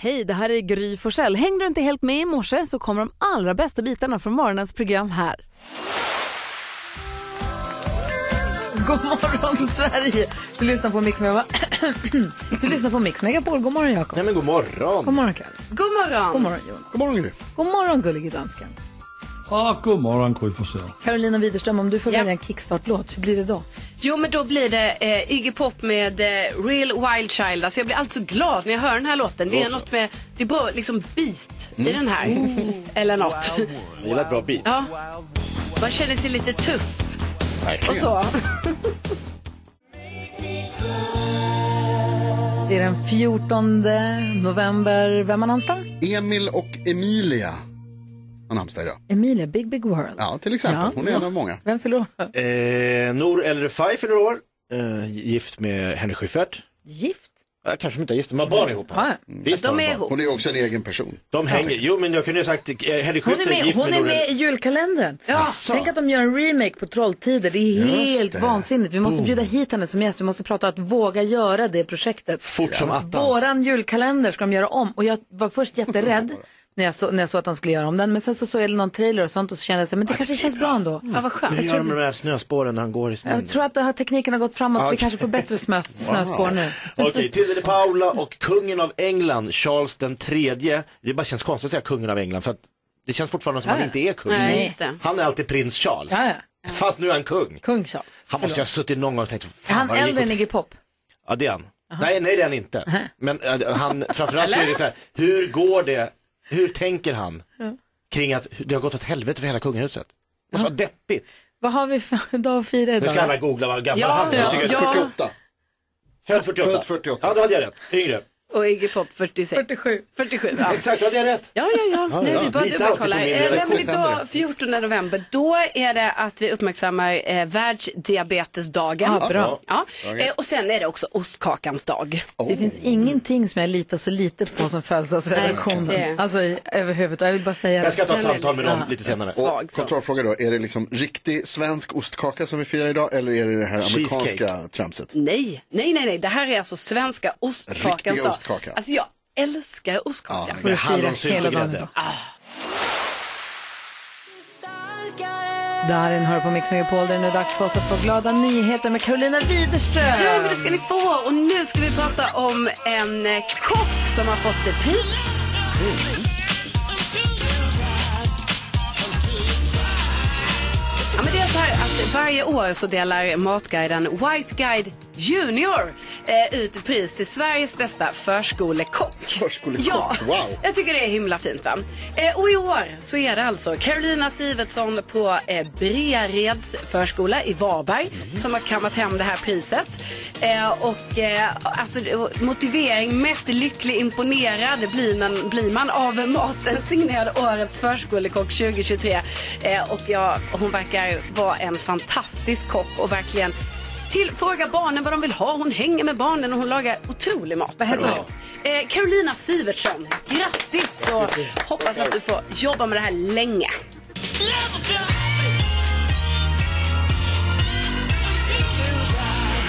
Hej, det här är Gry Forssell. Hängde du inte helt med i morse så kommer de allra bästa bitarna från morgonens program här. God morgon, Sverige! Du lyssnar på Mix Megapol. du lyssnar på Mix Megapol. God morgon, Jakob. Nej men god morgon. God morgon, Karin. God morgon. God morgon, Jonas. God morgon Gry. God morgon, gullige dansken. Och god morgon Gry Forssell. Carolina Widerström, om du får Ja. välja en kickstart-låt, hur blir det då? Jo, men då blir det eh, Iggy Pop med eh, Real Wild Child. Alltså, jag blir alltså glad när jag hör den här låten. Det är något med, det är bra liksom beat i den här. Eller något. Jag gillar ett bra beat. Ja. Man känner sig lite tuff Verkligen. och så. Det är den 14 november. Vem har namnsdag? Emil och Emilia har namnsdag idag. Emilia, Big Big World. Ja, till exempel. Ja. Hon är en av många. Vem fyller år? Eh, Nour El Refai fyller år. Eh, gift med Henry Schyffert. Gift? Eh, kanske de inte är gifta, de har barn ihop. Ja. Visst De är barn. ihop. Hon är också en egen person. De hänger, jo men jag kunde ju sagt, eh, Henry Hon Schyffert är med, gift hon är Nour med i julkalendern. Asså. Tänk att de gör en remake på Trolltider. Det är Just helt det. vansinnigt. Vi måste bjuda hit henne som gäst. Vi måste prata att våga göra det projektet. Fort som attans. Våran julkalender ska de göra om. Och jag var först jätterädd när jag, så, när jag såg att de skulle göra om den. Men sen så såg jag någon trailer och sånt och så kände jag så, men det kanske känns bra ändå. Ja, vad skönt. Hur gör de med de här snöspåren när han går i snön? Jag tror att det här tekniken har gått framåt så vi kanske får bättre snö, snöspår nu. Okej, Tilde de Paula och kungen av England, Charles den tredje. Det bara känns konstigt att säga kungen av England för att det känns fortfarande som att han inte är kung. Nej, just det. Han är alltid prins Charles. Ja, Fast nu är han kung. Kung Charles. Han måste ju ha suttit någon gång och tänkt, fan han äldre än Iggy Pop? Ja det är han. Nej, nej det är han inte. Men äh, han, framförallt så är det så här, hur går det, hur tänker han kring att det har gått åt helvete för hela kungahuset? Måste vara deppigt. Vad har vi för dag att fira Nu ska idag? alla googla vad gammal Ja, han är. Ja, ja. 48. Född 48. Född 48. Ja, då hade jag rätt. Yngre. Och Iggy Pop 46. 47. 47, ja. Exakt, då hade jag rätt. Ja, ja, ja. Nej, ja. vi bara på min Eh, idag, 14 november, då är det att vi uppmärksammar eh, världsdiabetesdagen. Ja, bra. Ja. Eh, och sen är det också ostkakans dag. Det finns ingenting som jag litar så lite på som födelsedagsredaktionen. Alltså överhuvudtaget. Jag vill bara säga Jag ska ta ett samtal med dem lite senare. Svag, Och så. kontrollfråga då, är det liksom riktig svensk ostkaka som vi firar idag eller är det det här Cheesecake. amerikanska tramset? Nej, nej, nej, nej. Det här är alltså svenska ostkakans dag. Ostkaka. Alltså jag älskar ostkaka. får du fira hallonsylt hela och dagen grädde. idag. Darin hör på Mix Megapol där det nu är dags för oss att få glada nyheter med Carolina Widerström. Ja, men det ska ni få. Och nu ska vi prata om en kock som har fått ett pris. Ja, men det är så här att varje år så delar Matguiden White Guide Junior eh, ut pris till Sveriges bästa förskolekock. Förskolekock, Ja, wow. jag tycker det är himla fint va. Eh, och i år så är det alltså Carolina Sivertsson på eh, Breareds förskola i Varberg som har kammat hem det här priset. Eh, och eh, alltså motivering, mätt, lycklig, imponerad blir man, blir man av maten signerad årets förskolekock 2023. Eh, och ja, hon verkar vara en fantastisk kock och verkligen till, fråga barnen vad de vill ha. Hon hänger med barnen och hon lagar otrolig mat. Vad heter. Eh, Carolina Sivertsson, grattis och hoppas att du får jobba med det här länge.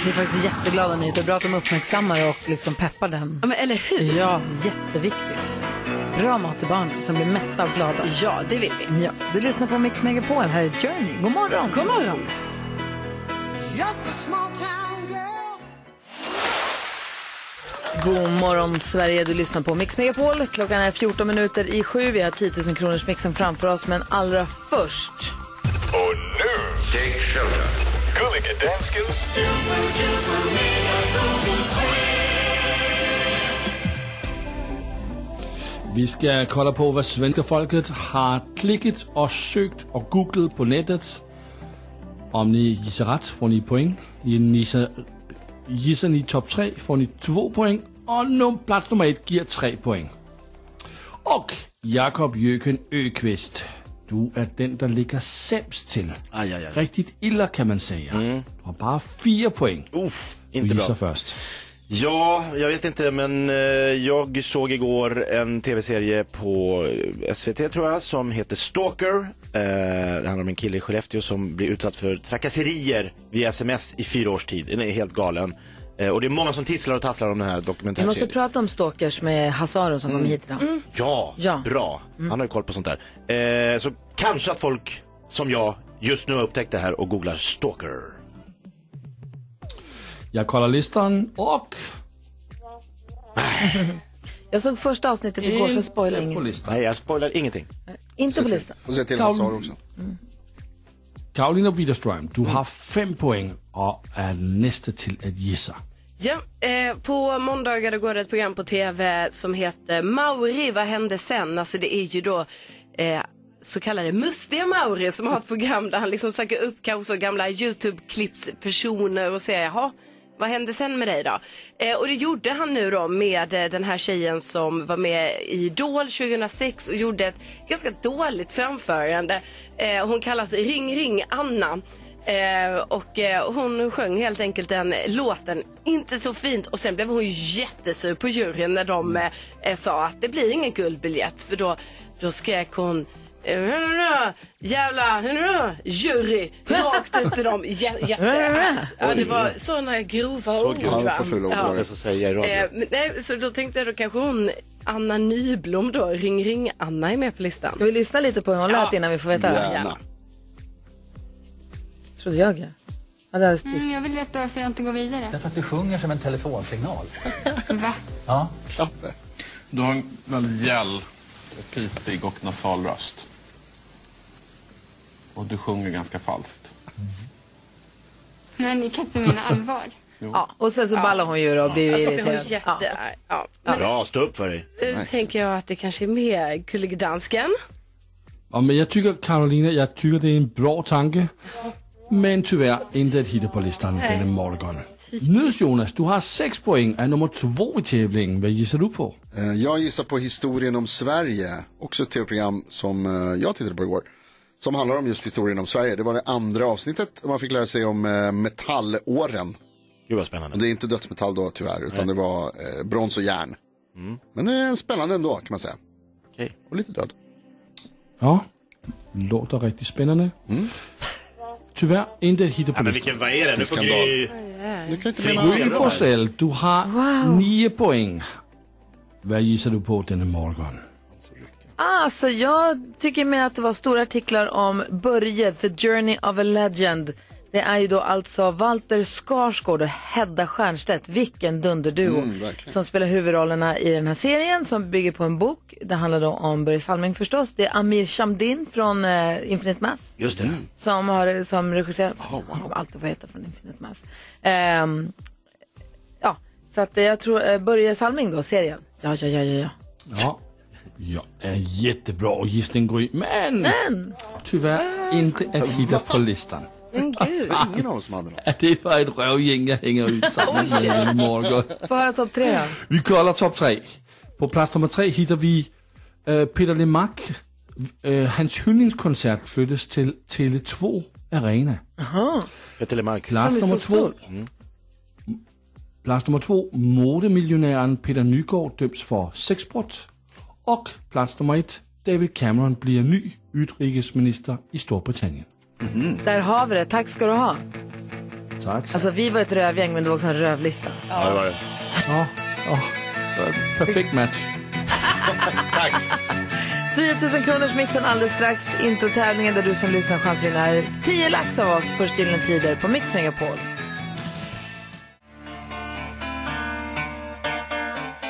Det är faktiskt jätteglada nyheter. Bra att de uppmärksammar och liksom peppar den. Ja, men eller hur? Ja, jätteviktigt. Bra mat till barnen som blir mätta och glada. Ja, det vill vi. Ja, du lyssnar på Mix Megapol. Här är Journey. God morgon. God morgon. God morgon Sverige, du lyssnar på Mix Megapol. Klockan är 14 minuter i sju. Vi har 10 000 kronors mixen framför oss, men allra först. Och nu, Take Shelter. Gullige Danskens Vi ska kolla på vad svenska folket har klickat och sökt och googlat på nätet. Om ni gissar rätt får ni poäng. Gissar, gissar ni topp tre får ni två poäng. Och num, plats nummer ett ger tre poäng. Och Jakob Jöken Öqvist, du är den där ligger sämst till. Aj, aj, aj. Riktigt illa kan man säga. Du har bara fyra poäng. Uff, Du inte gissar bra. först. Ja, jag vet inte men eh, jag såg igår en tv-serie på eh, SVT tror jag som heter Stalker. Eh, det handlar om en kille i Skellefteå som blir utsatt för trakasserier via sms i fyra års tid. Den är helt galen. Eh, och det är många som tisslar och tasslar om den här Vi måste prata om stalkers med Hazaro som kommer hit idag. Ja, Ja. bra. Han har ju koll på sånt där. Eh, så kanske att folk som jag just nu har upptäckt det här och googlar stalker. Jag kollar listan och... Jag såg första avsnittet igår så spoila på inget. listan. Nej, jag spoilar ingenting. Inte på listan. Och se till Hazard också. Karolina Widerström, du har fem poäng och är nästa till att gissa. Ja, eh, på måndagar går det ett program på tv som heter Mauri, vad hände sen? Alltså det är ju då eh, så kallade mustiga Mauri som har ett program där han liksom söker upp kanske så gamla YouTube-klipps personer och säger jaha, vad hände sen med dig då? Eh, och det gjorde han nu då med eh, den här tjejen som var med i Idol 2006 och gjorde ett ganska dåligt framförande. Eh, hon kallas Ring Ring Anna. Eh, och eh, hon sjöng helt enkelt den låten inte så fint och sen blev hon jättesur på juryn när de eh, eh sa att det blir ingen guldbiljett för då, då skrek hon eh, Jävla jury rakt ut till dem. Jä- Jätte, ja, det var sådana grova ord. grovt. Han va? får fula ord. Ja. Det så säger. Eh, men nej, så då tänkte jag då kanske hon Anna Nyblom då, Ring Ring Anna är med på listan. Ska vi lyssna lite på hur hon lät innan vi får veta? Gärna. Gärna. Trodde jag ja. ja. Mm, jag vill veta varför jag inte går vidare. Därför att du sjunger som en telefonsignal. Va? Ja. Klappe. Du har en väldigt gäll, och pipig och nasal röst. Och du sjunger ganska falskt. Men ni kan inte mena allvar. Ja, och sen så ballar hon ju då och blir Alltså, irriterad. jätte, Ja. ja. Ja. Bra, stå upp för dig. Nu tänker jag att det kanske är mer Gullige Dansken. Ja, men jag tycker Karolina, jag tycker det är en bra tanke. Men tyvärr inte att hitta på listan denna morgon. Nyhets Jonas, du har sex poäng, är nummer två i tävlingen. Vad gissar du på? Eh, Jag gissar på historien om Sverige. Också ett tv-program som eh, jag tittade på igår. Som handlar om just historien om Sverige. Det var det andra avsnittet. och Man fick lära sig om eh, metallåren. Gud vad Och spännande. det är inte dödsmetall då tyvärr. Utan det var eh, brons och järn. Men det är spännande ändå kan man säga. Okej. Och lite död. Ja, låter riktigt spännande. Tyvärr inte på Ja, men vilken, vad är det? Nu får Skandal. Gry... Du kan inte Forssell, du har nio poäng. Vad gissar du på denna morgon? Alltså jag tycker med att det var stora artiklar om Börje, The Journey of a Legend. Det är ju då alltså Walter Skarsgård och Hedda Stiernstedt, vilken dunderduo, verkligen. som spelar huvudrollerna i den här serien som bygger på en bok. Det handlar då om Börje Salming förstås. Det är Amir Shamdin från eh, Infinite Mass Just det. som har som regisserat. Han kommer alltid få heta från Infinite Mass. Ehm, ja, så att jag tror eh, Börje Salming då, serien. Ja, ja, ja, ja, ja. Ja, jag är jättebra gissning Gry, men, tyvärr inte att hitta på listan. Men gud. Ingen av oss som hade något. Ja, Det var ett rövgäng jag hänger ut samman med denna morgon. Få höra topp tre då. Vi kollar topp tre. På plats nummer tre hittar vi äh, Peter Lemark. Äh, hans hyllningskonsert flyttas till Tele2 Arena. Peter Lemark. Plats De är nummer två. Plats nummer två. Modemiljonären Peter Nygård döms för sexbrott. Och plats nummer ett. David Cameron blir ny utrikesminister i Storbritannien. Där har vi det. Tack ska du ha. Tack. Alltså vi var ett rövgäng men det var också en rövlista. Ja, det var det. Ja, ja, perfekt match. 10 000 kronors mixen alldeles strax. Introtävlingen där du som lyssnar chans vinna 10 lax av oss först gyllene tider på Mix Megapol.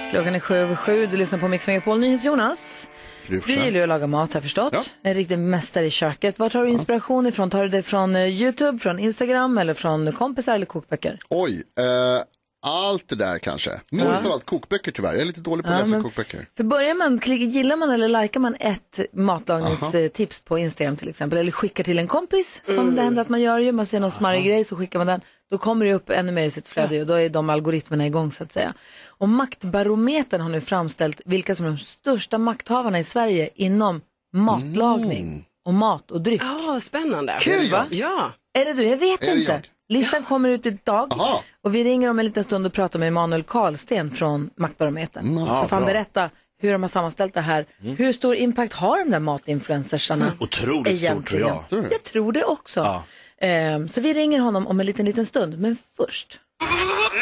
Klockan är sju över sju. Du lyssnar på Mix Megapol. NyhetsJonas. Du gillar ju att laga mat har jag förstått. Ja. En riktig mästare i köket. Var tar du inspiration ifrån? Tar du det från eh, YouTube, från Instagram eller från kompisar eller kokböcker? Oj, eh, allt det där kanske. Minst av allt kokböcker tyvärr. Jag är lite dålig på att Ja, läsa men- kokböcker. För börjar man, gillar man eller likar man ett matlagningstips på Instagram till exempel, eller skickar till en kompis, som det händer att man gör ju, man ser någon smarrig grej så skickar man den, då kommer det upp ännu mer i sitt flöde och då är de algoritmerna igång så att säga. Och Maktbarometern har nu framställt vilka som är de största makthavarna i Sverige inom matlagning och mat och dryck. Ja, spännande. Kul, va? Ja. Är det du? Jag vet Är inte. jag? Listan kommer ut idag Aha. och vi ringer om en liten stund och pratar med Emanuel Karlsten från Maktbarometern. så får han berätta hur de har sammanställt det här. Hur stor impact har de där matinfluencersarna? Otroligt stort tror jag. Tror du? Jag tror det också. Ehm, så vi ringer honom om en liten, liten stund. Men först.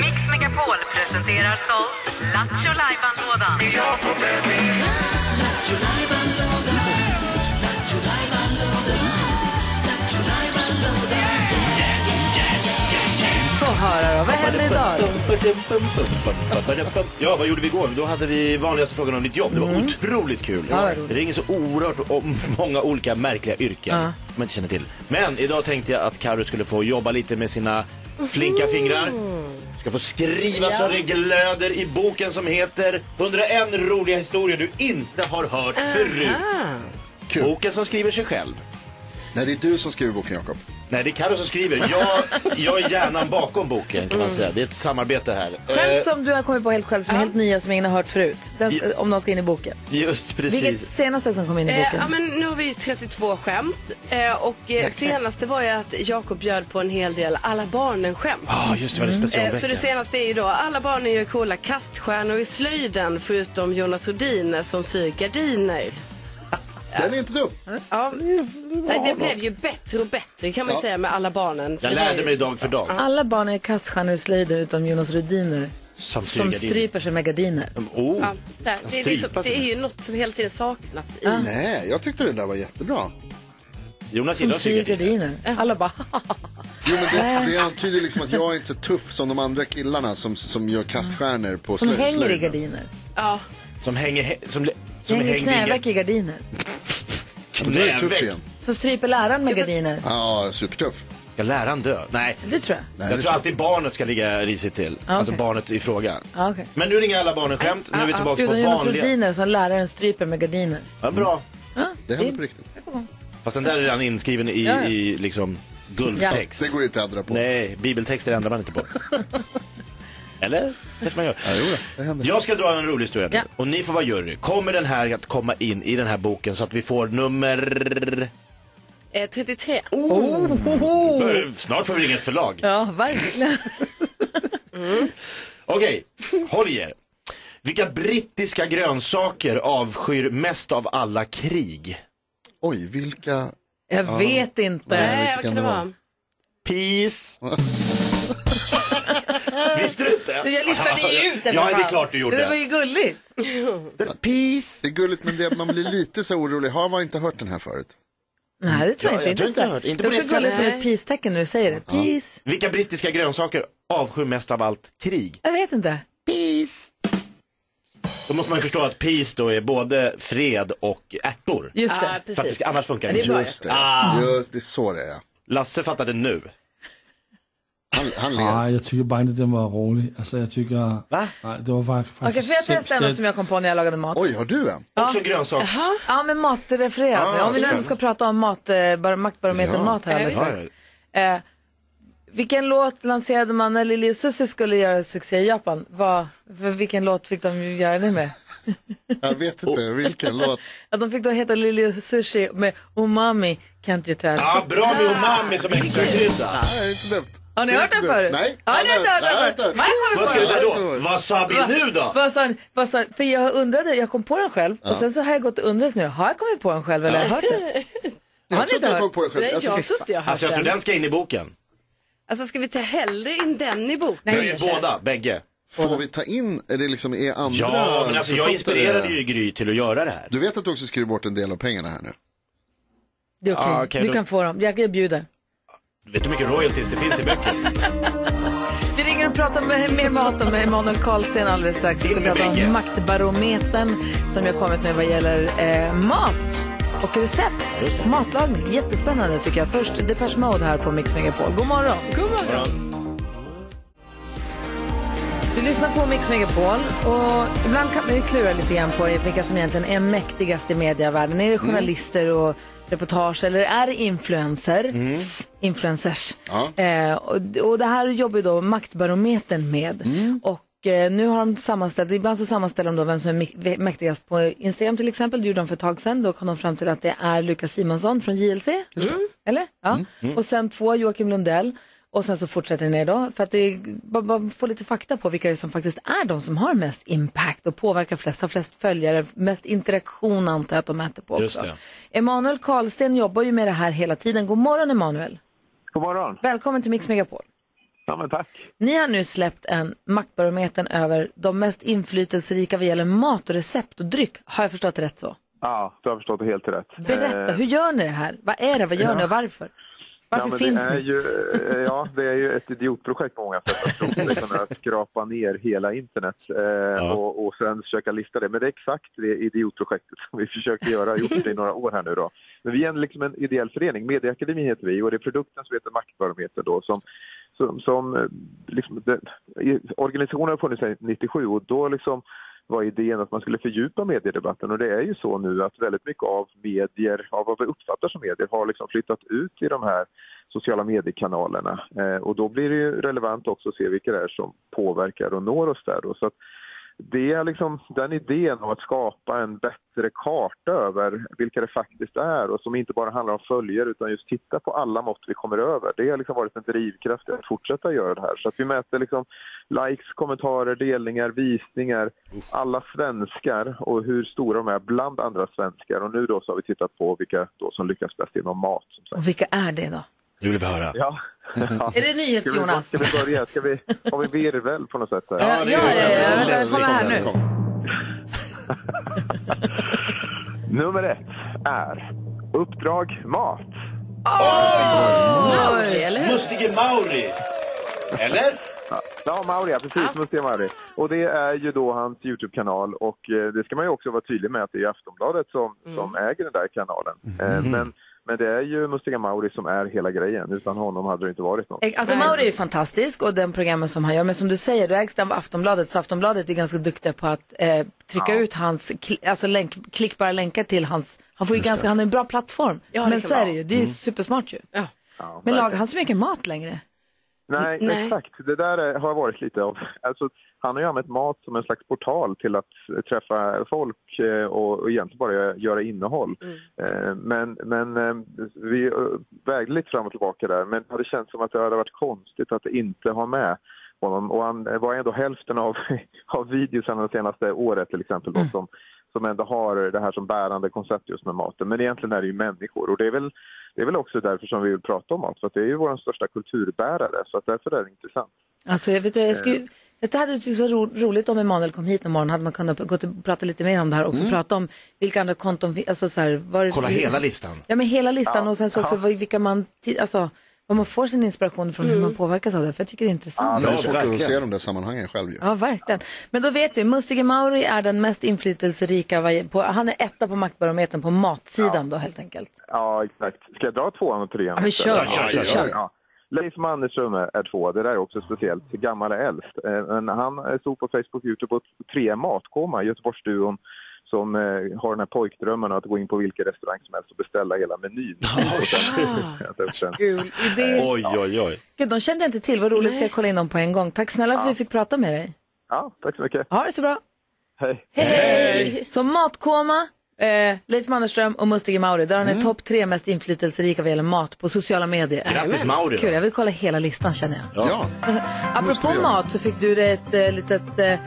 Mix Megapol presenterar stolt Lattjo Lajban-lådan. Få höra då, vad händer idag? Ja, vad gjorde vi igår? Då hade vi vanligaste frågan om ditt jobb. Det var otroligt kul. Mm. Ja, vad roligt. det ringer så oerhört om många olika märkliga yrken Ja. man inte känner till. Men idag tänkte jag att Karo skulle få jobba lite med sina flinka fingrar. Ska få skriva så det glöder i boken som heter 101 roliga historier du inte har hört förut. Kul. Boken som skriver sig själv. Nej, det är du som skriver boken, Jakob. Nej, det är Karo som skriver. Jag, jag är hjärnan bakom boken kan man säga. Det är ett samarbete här. Skämt Eh, som du har kommit på helt själv som är helt nya som ingen har hört förut. Den, ska- om de ska in i boken. Just Vilket precis. senaste som kom in i Eh, boken? ja, men nu har vi ju 32 skämt eh, och eh, senaste var ju att Jakob bjöd på en hel del alla barnen-skämt. Ja, just det, var det Eh, specialvecka. Så det senaste är ju då, alla barn är ju coola kaststjärnor i slöjden förutom Jonas Rhodin som syr gardiner. Den är inte dum. Ja, nej, det blev ju bättre och bättre kan man Ja. säga med alla barnen. Jag lärde ju- mig dag för dag. Alla barn är kaststjärnor i slöjden utom Jonas Rhodiner Som, som stryper sig med gardiner. Oh. Ja, där. Det, är liksom, strypa sig. det är ju något som hela tiden saknas i. Nej, jag tyckte det där var jättebra. Jonas Som syr gardiner. gardiner. Alla bara Jo, men det, det antyder liksom att jag är inte så tuff som de andra killarna som, som gör kaststjärnor på som slöj- hänger i slöjden. gardiner. Ja, Som hänger... Som, Som hänger hängde i knäveck i gardiner. Är det tuff knäveck. igen. Som stryper läraren med gardiner. Ja, supertuff. Ska läraren dö? Nej. Det tror jag. Nej, jag det tror alltid barnet ska ligga risigt till. Alltså okej. barnet i fråga. Ja, okej. Men nu ringer alla barnen skämt. Nu är vi tillbaka på Utom Jonas vanliga. Rhodiner som läraren stryper med gardiner. Ja, bra. Det händer på riktigt. Fast den där är redan inskriven i, Ja, ja. i liksom guldtext. Det går inte att ändra på. Nej, bibeltexter ändrar man inte på. Eller? Kanske man gör. Ja, jo. Jag ska dra en rolig historia nu. Ja. Och ni får vara jury. Kommer den här att komma in i den här boken så att vi får nummer... eh, 33. Bör- Snart får vi ringa ett förlag. Ja, verkligen. Okej, håll i er. Vilka brittiska grönsaker avskyr mest av alla krig? Oj, vilka... Jag vet inte. Nej, vad kan det vara? Peace. Visste du inte? Jag listade ju ut det. Ja, för det är klart du gjorde. Det var ju gulligt. Peace. Det är gulligt, men det, man blir lite så orolig. Har man inte hört den här förut? Nej, det tror Ja, jag inte. jag tror inte inte jag. Inte det är också gulligt med ett peace-tecken när du säger det. Peace. Vilka brittiska grönsaker avskyr mest av allt krig? Jag vet inte. Peace. Då måste man ju förstå att peace då är både fred och ärtor. Just det. För att det precis. ska, annars funkar det inte. Just det. Ah. Just, det är så det är. Lasse fattade nu. Han, han ler. Nej, jag tycker bara inte den var rolig. Alltså jag tycker... Va? Nej, det var fak- Okej, faktiskt... får jag testa en som jag kom på när jag lagade mat? Oj, har du en? Också grönsaks... Ja, men matrefererat nu. Ah, Om vi nu ändå ska prata om mat, eh, bara maktbarometern Ja. mat här alldeles Ja, strax. Eh, vilken låt lanserade man när Lili Susie skulle göra succé i Japan? Vad, för vilken låt fick de göra det med? Jag vet inte vilken låt. Att de fick då heta Lili Sushi med Umami Can't You Tell. Ja, bra med umami som extra krydda. Nej, inte dumt. Har ni hört den förut? Nej. Har ni inte hört Nej, jag har den inte förut? hört. Vad ska vi säga den. då? Wasabi nu då? Vad sa, för jag undrade, jag kom på den själv och sen så har jag gått och undrat nu, har jag kommit på den själv eller har jag hört den? Har ni inte inte jag kom hört? på det själv. Nej, Alltså, jag tror inte jag Alltså jag hört tror den. den ska in i boken. Alltså ska vi ta hellre in den i boken? Nej, båda, bägge. Får vi ta in, är det liksom är andra Ja, men alltså jag inspirerade ju Gry till att göra det här. Du vet att du också skriver bort en del av pengarna här nu? Det är okej, Ah, okej, du då- kan få dem. Jag, jag bjuder. Vet du hur mycket royalties det finns i böcker? Vi ringer och pratar med, mer mat om med Emanuel Karlsten alldeles strax. Vi ska med prata om maktbarometern som jag kommit med vad gäller eh, mat och recept. Matlagning, jättespännande tycker jag. Först Depeche Mode här på Mix Megapol. God morgon. God morgon. Du lyssnar på Mix Megapol och ibland kan man ju klura lite grann på vilka som egentligen är mäktigast i medievärlden. Är det journalister och reportage eller är influencers? influencers? Ja. Eh, och, och det här jobbar ju då Maktbarometern med. Och eh, nu har de sammanställt, ibland så sammanställer de då vem som är mäktigast på Instagram till exempel. Det gjorde de för ett tag sedan. Då kom de fram till att det är Lukas Simonsson från JLC. Eller? Ja. Och sen två Joakim Lundell. Och sen så fortsätter det ner då, för att det bara, få lite fakta på vilka som faktiskt är de som har mest impact och påverkar flest, har flest följare, mest interaktion antar jag att de mäter på också. Emanuel Karlsten jobbar ju med det här hela tiden. God morgon Emanuel. God morgon. Välkommen till Mix Megapol. Ja, men tack. Ni har nu släppt en maktbarometern över de mest inflytelserika vad gäller mat och recept och dryck. Har jag förstått det rätt så? Ja, du har förstått det helt rätt. Berätta, Eh, hur gör ni det här? Vad är det? Vad gör Ja. ni och varför? Varför ja, finns det är ni? Ju, eh, ja, det är ju ett idiotprojekt på många sätt. Att tro sig kunna skrapa ner hela internet eh, och, och sen försöka lista det. Men det är exakt det idiotprojektet som vi försöker göra, har gjort det i några år här nu då. Men vi är en, liksom en ideell förening, Medieakademin heter vi och det är produkten som heter Maktbarometern då som som, som eh, liksom, det, organisationen har funnits sedan 97 och då liksom var idén att man skulle fördjupa mediedebatten och det är ju så nu att väldigt mycket av medier, av vad vi uppfattar som medier, har liksom flyttat ut i de här sociala mediekanalerna. Eh, och då blir det ju relevant också att se vilka det är som påverkar och når oss där. Då. Så att det är liksom den idén om att skapa en bättre karta över vilka det faktiskt är och som inte bara handlar om följare utan just titta på alla mått vi kommer över. Det har liksom varit en drivkraft att fortsätta göra det här. Så att vi mäter liksom likes, kommentarer, delningar, visningar, alla svenskar och hur stora de är bland andra svenskar. Och nu då så har vi tittat på vilka då som lyckas bäst inom mat. Som sagt. Och vilka är det då? Nu vill vi höra. Ja. Är det nyhets, Ska vi- Jonas? Ska vi börja? Ska vi, har vi virvel på något sätt? Här? Ja, ja, ja, ja, ja, kolla här nu. Nummer ett är Uppdrag mat. Mauri, eller hur? Mustige Mauri! Eller? Ja, Ja, Mauri, ja, precis. Mustiga Mauri. Och det är ju då hans YouTube-kanal och eh, det ska man ju också vara tydlig med att det är Aftonbladet som, som äger den där kanalen. Eh, men, men det är ju Mustiga Mauri som är hela grejen. Utan honom hade det inte varit något. Alltså Mauri är ju fantastisk och den programmen som han gör. Men som du säger, du ägs den av Aftonbladet. Så Aftonbladet är ganska duktiga på att eh, trycka ut hans, alltså länk, klickbara länkar till hans, han får ju ganska, han har en bra plattform. Ja, det men så vara. är det ju, det är Mm. supersmart ju. Ja. Ja, Men lagar han så mycket mat längre? Nej, Nej. exakt. Det där är- har varit lite av... Alltså, han har ju använt mat som en slags portal till att träffa folk eh, och, och egentligen bara göra innehåll. Eh, Men, men eh, vi vägde lite fram och tillbaka där, men det känts som att det hade varit konstigt att inte ha med honom. Och han var ändå hälften av, av videorna det senaste året till exempel då, som, som ändå har det här som bärande koncept just med maten. Men egentligen är det ju människor och det är väl, det är väl också därför som vi vill prata om mat, för att det är ju vår största kulturbärare, så att därför är det intressant. Alltså jag vet jag skulle, jag hade tyckt det var ro, roligt om Emanuel kom hit någon morgon, hade man kunnat gå och prata lite mer om det här också, prata om vilka andra konton, alltså så här, var, Kolla hela listan. Ja men hela listan Ja. och sen så också vad- vilka man, alltså vad man får sin inspiration från, hur man påverkas av det, för jag tycker det är intressant. Det är Ja, svårt verkligen. att se de där sammanhangen själv ju. Ja, verkligen. Men då vet vi, Mustige Mauri är den mest inflytelserika, på, han är etta på maktbarometern på matsidan då helt enkelt. Ja, exakt. Ska jag dra tvåan och trean? Ja, men kör. Ja, kör, kör, kör. Leif Mannerström är tvåa. Det där är också speciellt. Gammal är äldst. Eh, Men han stod på Facebook och Youtube på tre matkoma, Göteborgsduon som eh, har den här pojkdrömmen att gå in på vilken restaurang som helst och beställa hela menyn. Och den. Kul idé. Oj, oj, oj. Gud, de kände jag inte till, vad roligt, ska jag kolla in dem på en gång. Tack snälla för att vi fick prata med dig. Ja, tack så mycket. Ha det så bra. Hej. Hej, hej! Så Matkoma, eh, Leif Mannerström och Mustige Mauri, där har ni topp tre mest inflytelserika vad gäller mat på sociala medier. Grattis Mauri. Kul, jag vill kolla hela listan känner jag. Ja, Apropå mat så fick du ett eh, litet eh,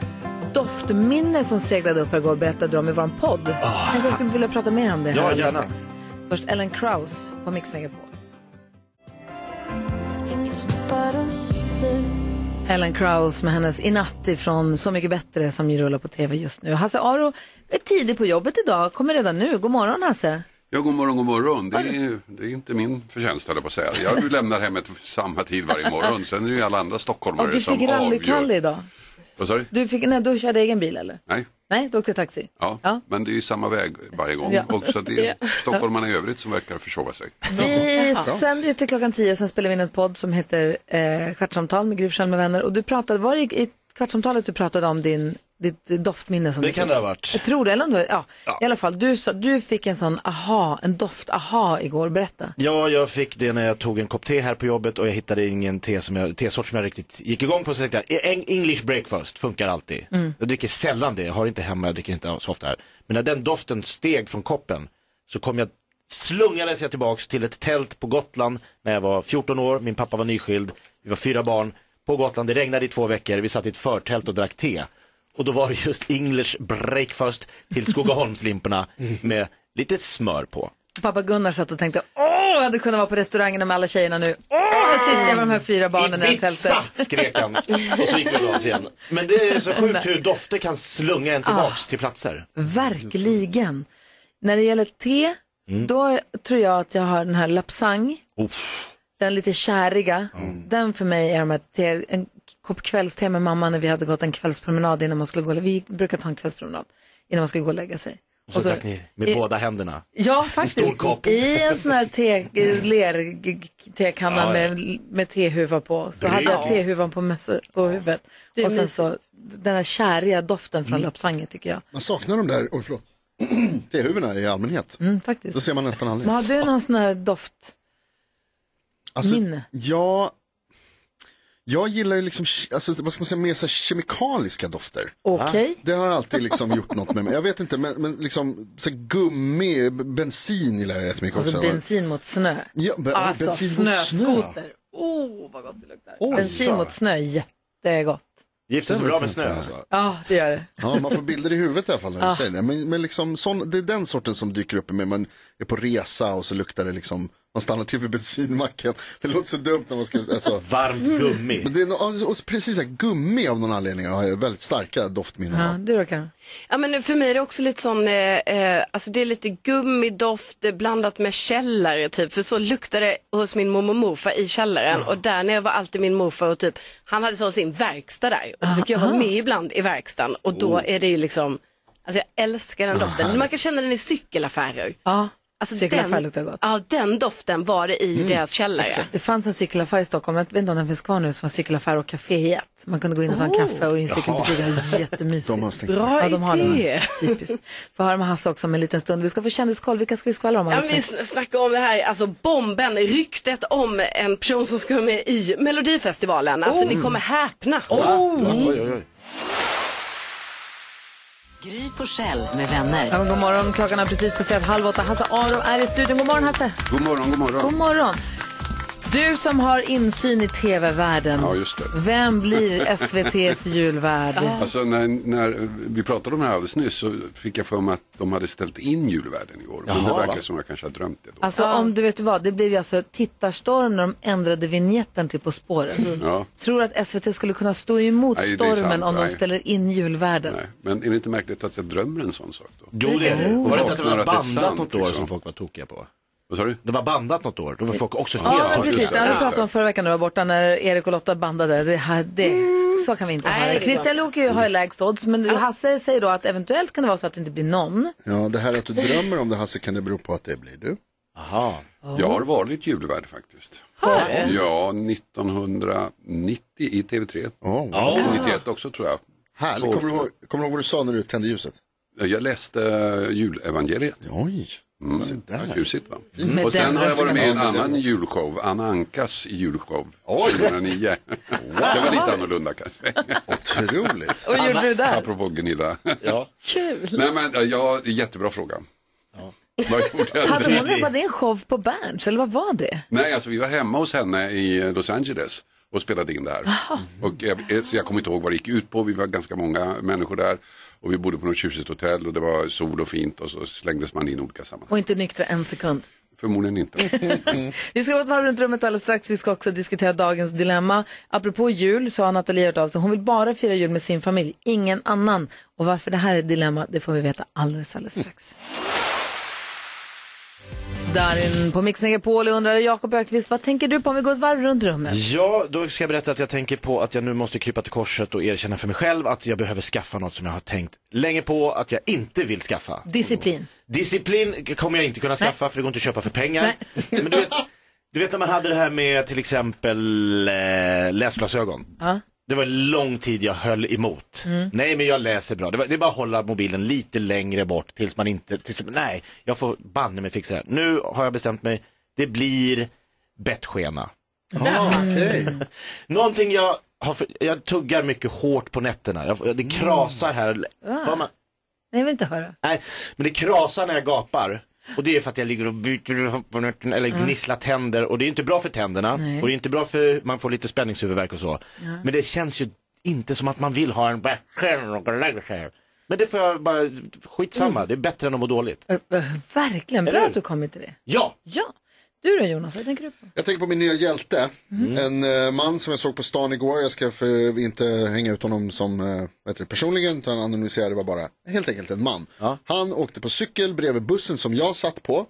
doftminne som seglade upp här igår och berättade om i vår podd. Jag tänkte jag skulle vilja prata mer om det här Ja, gärna. strax. Först Ellen Krauss på Mix Megapol. Ellen Krauss med hennes Inatt ifrån Så mycket bättre som ju rullar på tv just nu. Hasse Aro är tidig på jobbet idag, kommer redan nu. God morgon Hasse. Ja, god morgon, god morgon. Det är, det är inte min förtjänst, höll jag på att säga. Jag lämnar hemmet samma tid varje morgon. Sen är det ju alla andra stockholmare du som fick rallykalle avgör. idag. Vad sa du? Du, fick, nej, du körde egen bil eller? Nej, Nej, du åkte taxi. ja. Ja. men det är ju samma väg varje gång. Ja. Och så det är stockholmarna i övrigt som verkar försova sig. Vi sänder ju till klockan tio, sen spelar vi in ett podd som heter eh, Kvartsamtal med Gry Forssell med vänner. Och du pratade, var det i Kvartsamtalet du pratade om din, ditt doftminne som Det du kan fick? det ha varit. Jag tror det, eller om du, ja, i alla fall. Du, sa, du fick en sån aha, en doft aha igår, berätta. Ja, jag fick det när jag tog en kopp te här på jobbet och jag hittade ingen te som jag, tesort som jag riktigt gick igång på. Så tänkte jag, "Eng- English breakfast funkar alltid. Jag dricker sällan det, jag har inte hemma, jag dricker inte så ofta här. Men när den doften steg från koppen så kom jag, slungades jag tillbaks till ett tält på Gotland när jag var 14 år, min pappa var nyskild, vi var fyra barn på Gotland, det regnade i två veckor, vi satt i ett förtält och drack te. Och då var det just English breakfast till Skogaholmslimporna med lite smör på. Pappa Gunnar satt och tänkte, åh, jag hade kunnat vara på restaurangerna med alla tjejerna nu. Åh, här sitter jag med de här fyra barnen i det här tältet. Ibiza skrek han och så gick vi av igen. Men det är så sjukt hur dofter kan slunga en tillbaks till platser. Verkligen. När det gäller te, Mm. då tror jag att jag har den här lapsang. Den lite käriga. Den för mig är de här te, en kopp kvällste med mamma när vi hade gått en kvällspromenad innan man skulle gå. Vi brukar ta en kvällspromenad innan man skulle gå och lägga sig. Och så, Och så- drack ni med i- båda händerna. Ja, En faktiskt. stor kopp. I en sån här te, ler-tekanna Ja, ja. med, med tehuva på. Så Bra. hade jag tehuvan på, mössa, på huvudet. Det Och sen mysigt. så den här käriga doften från lapsangen tycker jag. Man saknar de där, oj förlåt, tehuvudena i allmänhet. Mm, faktiskt. Då ser man nästan aldrig. Men har du någon sån här doft? Alltså, minne? Ja, jag gillar ju liksom, alltså, vad ska man säga, mer så här kemikaliska dofter. Okej. Det har alltid liksom gjort något med mig. Jag vet inte, men, men liksom så här, gummi, bensin gillar jag jättemycket Alltså också. bensin mot snö. Ja, be- alltså bensin snöskoter. Oh, vad gott det luktar. Oj, bensin så. mot snö, jättegott. Gifter sig Det bra med snö alltså. Ja, det gör det. Ja, man får bilder i huvudet i alla fall när du Ah. säger det. Men, men liksom sån, det är den sorten som dyker upp i mig. Man är på resa och så luktar det liksom, man stannar till vid bensinmacken. Det låter så dumt när man ska, alltså. Varmt gummi. Men det är, no- och precis här, gummi av någon anledning har jag väldigt starka doftminnen Ja, du då Karin? Ja, men för mig är det också lite sån, eh, eh, alltså det är lite gummidoft blandat med källare typ. För så luktade det hos min mormor och morfar i källaren. Och där nere var alltid min morfar och typ, han hade så sin verkstad där. Och så fick jag vara med ibland i verkstaden. Och då Oh. är det ju liksom, alltså jag älskar den doften. Man kan känna den i cykelaffärer. Ja, Alltså cykelaffär den, luktar gott. Ja, den doften var det i deras källare. Det fanns en cykelaffär i Stockholm, jag vet inte om den finns kvar nu, som var cykelaffär och café i ett. Man kunde gå in och ta en Oh. kaffe och i en cykelbutik, det var jättemysigt. De har stängt. Bra ja, de har idé. det. Typiskt. Får höra med Hasse också om en liten stund. Vi ska få kändiskoll, vilka ska vi skvallra om Ja, vi snackar om det här, alltså bomben, ryktet om en person som ska vara med i Melodifestivalen. Alltså ni kommer häpna. Mm. Oj, oj, oj. Gry Forssell med vänner. Ja, men god morgon, klockan har precis passerat halv åtta. Hasse Aro är i studion. God morgon Hasse. God morgon, god morgon. God morgon. Du som har insyn i tv-världen. Ja, just det. Vem blir SVTs julvärd? Alltså när, när vi pratade om det här alldeles nyss så fick jag för mig att de hade ställt in julvärden i år. Men det verkar som jag kanske har drömt det då. Alltså om du vet vad, det blev ju alltså tittarstorm när de ändrade vignetten till På spåret. Ja. Tror att SVT skulle kunna stå emot Nej, det är stormen sant, om de nej. ställer in julvärden? Nej. Men är det inte märkligt att jag drömmer en sån sak då? Jo, det är det. Var det inte att det var Vaknar att det är bandat sant, något år liksom. som folk var tokiga på? Vad sa du? Det var bandat något år, då var folk också helt Ja, men precis. det, vi det. om förra veckan när du var borta när Erik och Lotta bandade. Det, här, det, så kan vi inte ha Nej, det. Christian Luuk har ju lägst odds, men Hasse säger då att eventuellt kan det vara så att det inte blir någon. Ja, det här att du drömmer om det Hasse, kan det bero på att det blir du? Jaha. Jag har varit julvärd faktiskt. Har du? Ja, 1990 i TV3. Oh. 91 också tror jag. Härligt. Kommer du, ihåg, kommer du ihåg vad du sa när du tände ljuset? Jag läste julevangeliet. Oj, Mm. Ja, tjusigt va? Med Och sen den har jag varit med i en annan julshow, Anna Ankas julshow 2009. Det var lite annorlunda kanske. Otroligt. Och gjorde du där? Apropå Gunilla. Ja. Kul. Nej men ja, jättebra fråga. Vad gjorde jag? Hade hon, var det en show på Berns eller vad var det? Nej, alltså vi var hemma hos henne i Los Angeles och spelade in det här. Och jag, så jag kommer inte ihåg vad det gick ut på, vi var ganska många människor där. Och vi bodde på något tjusigt hotell och det var sol och fint och så slängdes man in i olika sammanhang. Och inte nyktra en sekund. Förmodligen inte. Vi ska gå ett varv runt rummet alldeles strax. Vi ska också diskutera dagens dilemma. Apropå jul så har Nathalie hört av sig. Hon vill bara fira jul med sin familj, ingen annan. Och varför det här är ett dilemma, det får vi veta alldeles, alldeles strax. Darin på Mix Megapol undrar Jakob Ökvist, vad tänker du på om vi går ett varv runt rummet? Ja, då ska jag berätta att jag tänker på att jag nu måste krypa till korset och erkänna för mig själv att jag behöver skaffa något som jag har tänkt länge på att jag inte vill skaffa. Disciplin. Disciplin kommer jag inte kunna skaffa för det går inte att köpa för pengar. Men du vet, du vet när man hade det här med till exempel eh, läsglasögon. Ja. Det var en lång tid jag höll emot. Nej men jag läser bra. Det, var, det är bara att hålla mobilen lite längre bort tills man inte, tills, nej jag får banne mig fixa det här. Nu har jag bestämt mig, det blir bettskena. Ah, okej. Någonting jag har, för, jag tuggar mycket hårt på nätterna. Jag, det krasar här. Vad man, Nej, jag vill inte höra. Nej, men det krasar när jag gapar. Och det är för att jag ligger och byter eller gnisslar tänder och det är inte bra för tänderna Nej. och det är inte bra för, man får lite spänningshuvudvärk och så. Men det känns ju inte som att man vill ha en. Men det får jag bara, skitsamma, det är bättre än att må dåligt. Verkligen, bra att du kommit till det. Ja, Ja, Du då Jonas, vad tänker du på? Jag tänker på min nya hjälte. En eh, man som jag såg på stan igår. Jag ska för, inte hänga ut honom som eh, heter det, personligen utan anonymisera det var bara helt enkelt en man. Han åkte på cykel bredvid bussen som jag satt på.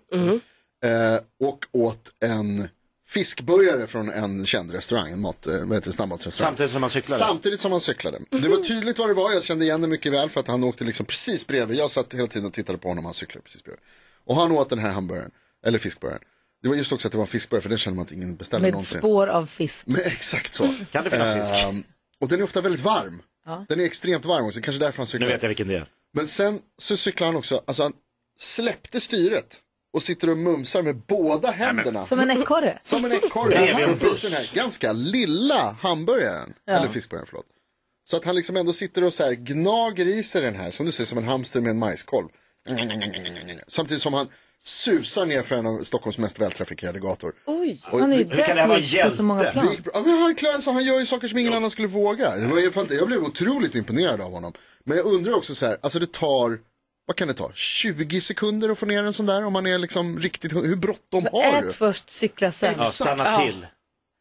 Eh, och åt en fiskburgare från en känd restaurang, en mat, eh, vad heter det, snabbmatsrestaurang. Samtidigt som han cyklade. Samtidigt som han cyklade. Det var tydligt vad det var, jag kände igen det mycket väl för att han åkte liksom precis bredvid. Jag satt hela tiden och tittade på honom, han cyklade precis bredvid. Och han åt den här hamburgaren, eller fiskburgaren. Det var just också att det var en fiskburgare, för den känner man att ingen beställer Med någonsin. spår av fisk. Men exakt så. Kan det finnas fisk? Ehm, och den är ofta väldigt varm. Ja. Den är extremt varm också, kanske därför han cyklar. Nu vet jag vilken det är. Men sen så cyklar han också, alltså han släppte styret och sitter och mumsar med båda händerna. Som en ekorre. Som en ekorre. Bredvid en buss. den här ganska lilla hamburgaren. Eller fiskburgaren, förlåt. Så att han liksom ändå sitter och så här gnager i sig den här, som du säger, som en hamster med en majskolv. Samtidigt som han susar ner för en av Stockholms mest vältrafikerade gator. Oj, Och- han är ju det deathwish på så många? Det plan. bra. Ja, men han, klarar, så han gör ju saker som ingen annan skulle våga. Det var, jag, blev otroligt imponerad av honom. Men jag undrar också så här, alltså det tar, vad kan det ta, 20 sekunder att få ner en sån där om man är liksom riktigt, hur bråttom har du? Ät först, cykla sen. Ja, stanna Ja.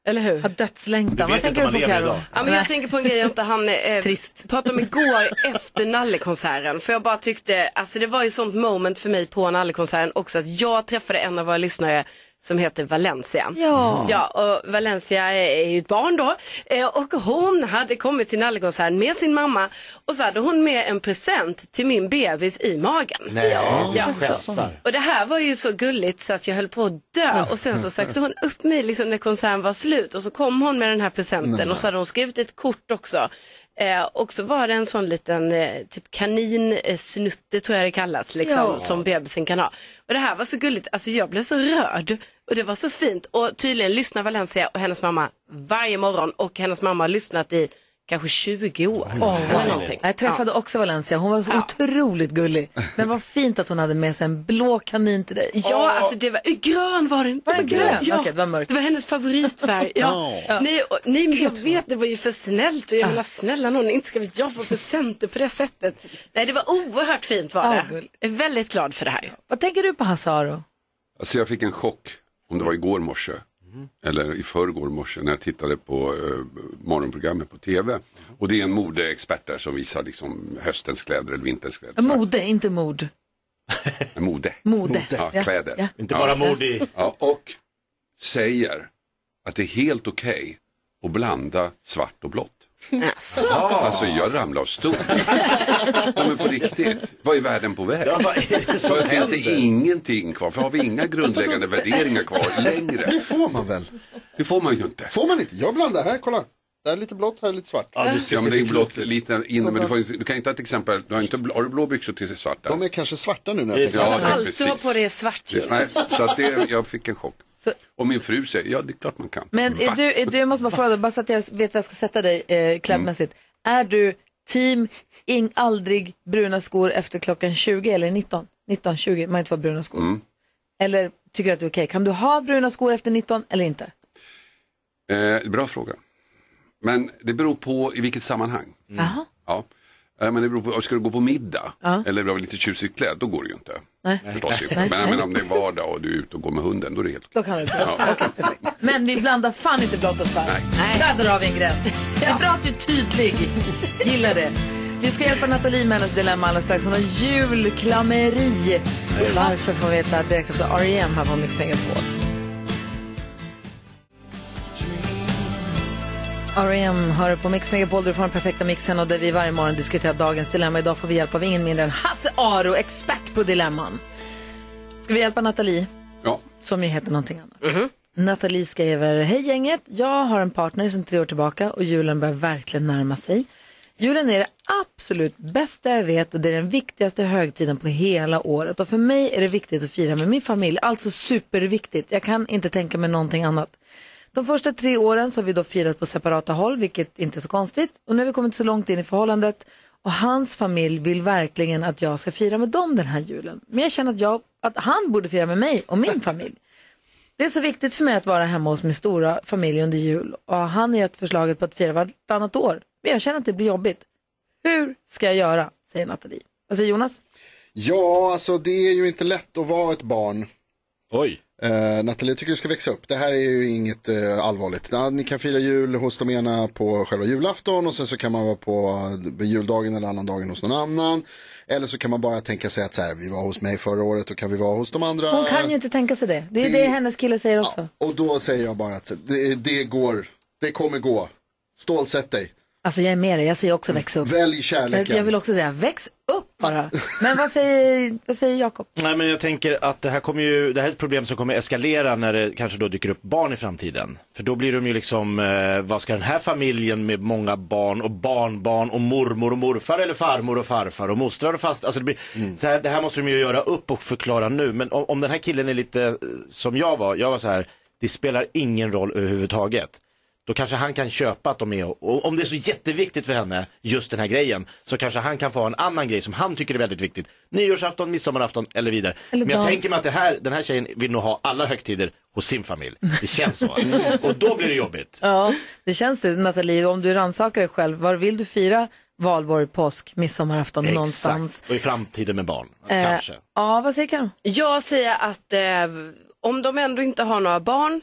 Eller hur? Ha dödslängtan. Vad tänker du på idag. Ja, men jag tänker på en grej jag inte hann eh, Trist. prata om igår efter Nallekonserten. För jag bara tyckte, alltså det var ju sånt moment för mig på Nallekonserten också att jag träffade en av våra lyssnare som heter Valencia. Ja. Ja, och Valencia är ju ett barn då. Eh, Och hon hade kommit till Nallekonserten med sin mamma och så hade hon med en present till min bebis i magen. Nej, Ja. skämtar. Och det här var ju så gulligt så att jag höll på att dö och sen så sökte hon upp mig liksom när konserten var slut och så kom hon med den här presenten och så hade hon skrivit ett kort också. Eh, och så var det en sån liten eh, typ kaninsnutte tror jag det kallas liksom, Ja. som bebisen kan ha. Och det här var så gulligt, alltså jag blev så rörd och det var så fint och tydligen lyssnar Valencia och hennes mamma varje morgon och hennes mamma har lyssnat i kanske 20 år. eller någonting. Jag träffade också Valencia, hon var så Ja. otroligt gullig. Men vad fint att hon hade med sig en blå kanin till dig. Ja, alltså det var, grön var den. Var den grön? Ja, Okej, det var mörkt. det var hennes favoritfärg. Ja. Nej, och, nej, men jag vet, det var ju för snällt och jag menar snälla någon, inte ska jag få presenter på det sättet. Nej, det var oerhört fint var det. gulligt. Jag är väldigt glad för det här. Vad tänker du på Hasse Aro? Alltså jag fick en chock, om det var igår morse, eller i förrgår morse när jag tittade på eh, morgonprogrammet på tv. Och det är en modeexpert där som visar liksom höstens kläder eller vinterns kläder. Mode, inte mord. Mode. Mode. Ja, kläder. Ja. Inte bara mord i... Ja, och säger att det är helt okej att blanda svart och blått. Alltså. Alltså jag ramlar av stol. ja, men på riktigt, vad är världen på väg? Ja, Så finns det ingenting kvar, för har vi inga grundläggande värderingar kvar längre? Det får man väl? Det får man ju inte. Får man inte? Jag blandar här, kolla. Där är lite blått, här är lite svart. Ja, du ser Ja men det är blått lite inne, men du, får, du kan inte ha ett exempel, du har, inte, blå- har du blå byxor till svarta? De är kanske svarta nu när jag tänker efter. Ja, Allt du har på dig är svart. Nej, så att det, jag fick en chock. Så- Och min fru säger, ja det är klart man kan. Men är du, är du, jag måste bara fråga, bara så att jag vet var jag ska sätta dig eh, klädmässigt. Är du team ing, aldrig bruna skor efter klockan 20 eller 19? 19, 20, man inte får bruna skor. Mm. Eller tycker du att det är okej? Kan du ha bruna skor efter 19 eller inte? Eh, bra fråga. Men det beror på i vilket sammanhang. Jaha. Ja. Eh, Men det beror på, ska du gå på middag Ja. eller vara lite tjusigt klädd, då går det ju inte. Nej. Förstås inte. Nej. Men, men om det är vardag och du är ute och går med hunden, då är det helt Då kan du Ja. Okej, perfekt. Men vi blandar fan inte blått och svart. Nej. Där drar vi en gräns. Det är bra att du är tydlig. Gillar det. Vi ska hjälpa Nathalie med hennes dilemma alldeles strax. Hon har julklammeri. Varför får vi veta direkt efter R.E.M. här på Mix Megapol. R.E.M. hör på Mix Megapol, du får den perfekta mixen och där vi varje morgon diskuterar dagens dilemma. Idag får vi hjälp av ingen mindre än Hasse Aro, expert på dilemman. Ska vi hjälpa Nathalie? Ja. Som ju heter någonting annat. Nathalie skriver, hej gänget, jag har en partner sedan tre år tillbaka och julen börjar verkligen närma sig. Julen är det absolut bästa jag vet och det är den viktigaste högtiden på hela året. Och för mig är det viktigt att fira med min familj, alltså superviktigt. Jag kan inte tänka mig någonting annat. De första tre åren så har vi då firat på separata håll, vilket inte är så konstigt. Och nu har vi kommit så långt in i förhållandet och hans familj vill verkligen att jag ska fira med dem den här julen. Men jag känner att, jag, att han borde fira med mig och min familj. Det är så viktigt för mig att vara hemma hos min stora familj under jul och han har gett förslaget på att fira vartannat år. Men jag känner att det blir jobbigt. Hur ska jag göra? Säger Nathalie. Vad säger Jonas? Ja, alltså det är ju inte lätt att vara ett barn. Oj. Uh, Nathalie, jag tycker du ska växa upp. Det här är ju inget eh, allvarligt. Ja, ni kan fira jul hos de ena på själva julafton och sen så kan man vara på eh, juldagen eller annan dagen hos någon annan. Eller så kan man bara tänka sig att så här, vi var hos mig förra året och kan vi vara hos de andra. Hon kan ju inte tänka sig det. Det är Det- det hennes kille säger också. Och då säger jag bara att det, det går, det kommer gå. Stålsätt dig. Alltså jag är med dig, jag säger också väx upp. Välj Jag, kärleken. jag vill också säga väx upp bara. Men vad säger, vad säger Jakob? Nej men jag tänker att det här kommer ju, det här är ett problem som kommer eskalera när det kanske då dyker upp barn i framtiden. För då blir de ju liksom, eh, vad ska den här familjen med många barn och barnbarn och mormor och morfar eller farmor och farfar och mostrar och fast, alltså det, blir, så här, det här måste de ju göra upp och förklara nu. Men om, om den här killen är lite eh, som jag var, jag var så här, det spelar ingen roll överhuvudtaget. Då kanske han kan köpa att de är, och om det är så jätteviktigt för henne, just den här grejen, så kanske han kan få ha en annan grej som han tycker är väldigt viktigt. Nyårsafton, midsommarafton eller vidare. Eller Men jag dag- tänker mig att det här, den här tjejen vill nog ha alla högtider hos sin familj. Det känns så. och då blir det jobbigt. Ja, det känns det. Nathalie, om du rannsakar dig själv, var vill du fira valborg, påsk, midsommarafton någonstans? Exakt. Och i framtiden med barn, Eh, kanske. Ja, vad säger Karo? Jag säger att eh, om de ändå inte har några barn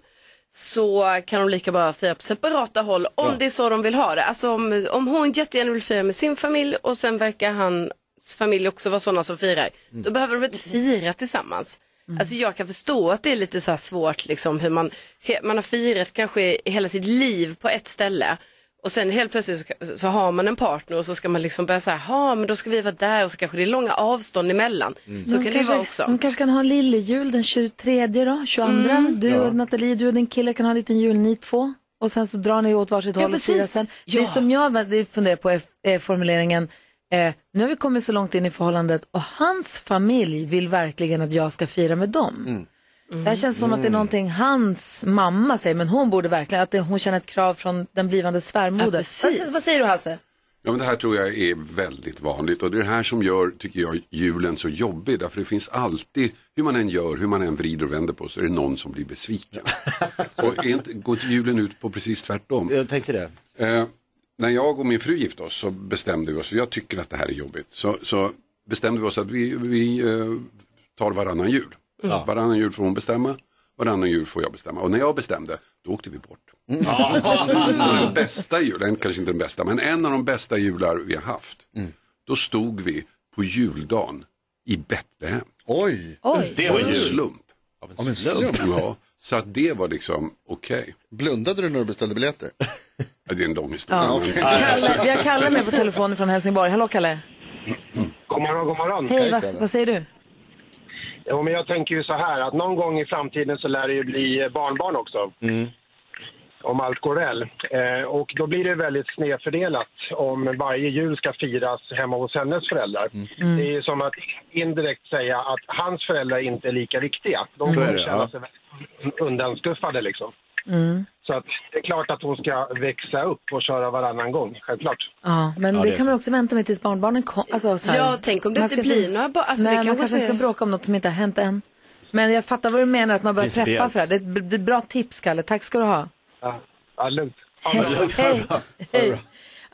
så kan de lika bra fira på separata håll om Ja. det är så de vill ha det. Alltså om, om hon jättegärna vill fira med sin familj och sen verkar hans familj också vara sådana som firar. Då behöver de inte fira tillsammans. Alltså jag kan förstå att det är lite så här svårt liksom hur man, man har firat kanske hela sitt liv på ett ställe. Och sen helt plötsligt så, så har man en partner och så ska man liksom börja säga, ja men då ska vi vara där och så kanske det är långa avstånd emellan. Så De kan det kanske, vara också. De kanske kan ha en lillejul den 23 då, 22. Mm. Du Ja. och Nathalie, du och din kille kan ha en liten jul ni två. Och sen så drar ni åt varsitt Ja, håll och firar precis. sen. Ja. Det som jag det funderar på är, är formuleringen, eh, nu har vi kommit så långt in i förhållandet och hans familj vill verkligen att jag ska fira med dem. Mm. Det här känns som att det är någonting hans mamma säger, men hon borde verkligen, att det, hon känner ett krav från den blivande svärmodern. precis. vad, vad säger du Hasse? Ja, men det här tror jag är väldigt vanligt och det är det här som gör, tycker jag, julen så jobbig. Därför det finns alltid, hur man än gör, hur man än vrider och vänder på så är det någon som blir besviken. och inte, går inte julen ut på precis tvärtom? Jag tänkte det. Eh, när jag och min fru gifte oss så bestämde vi oss, för jag tycker att det här är jobbigt, så, så bestämde vi oss att vi, vi eh, tar varannan jul. Ja. Varannan jul får hon bestämma, varannan jul får jag bestämma. Och när jag bestämde, då åkte vi bort. Och den bästa julen, kanske inte den bästa, men en av de bästa jular vi har haft. Då stod vi på juldagen i Betlehem. Oj! Oj. Det var Av en jul. slump. Av en slump? Ja, så att det var liksom okej. Blundade du när du beställde biljetter? Ja, Det är en lång historia. Ja. men- Kalle, vi har Kalle med på telefonen från Helsingborg. Hallå Kalle. God morgon, god morgon. Hej, vad, vad säger du? Jo, men jag tänker ju så här att någon gång i framtiden så lär det ju bli barnbarn också. Om allt går väl. Eh, och då blir det väldigt snedfördelat om varje jul ska firas hemma hos hennes föräldrar. Mm. Det är ju som att indirekt säga att hans föräldrar inte är lika viktiga. De Så är kommer det, känna ja. sig undanskuffade liksom. Mm. Så att det är klart att hon ska växa upp och köra varannan gång, självklart. Ja, men Ja, det, det kan man så. också vänta med tills barnbarnen kommer. Alltså, så här. Ja, tänk om det Man inte blir några barn. Alltså, Nej, det man kanske kanske inte ska inte- bråka om något som inte har hänt än. Men jag fattar vad du menar, att man börjar preppa för det. här. Det är ett, bra tips, Kalle. Tack ska du ha. Ja, ja lugnt. Hej. Hej.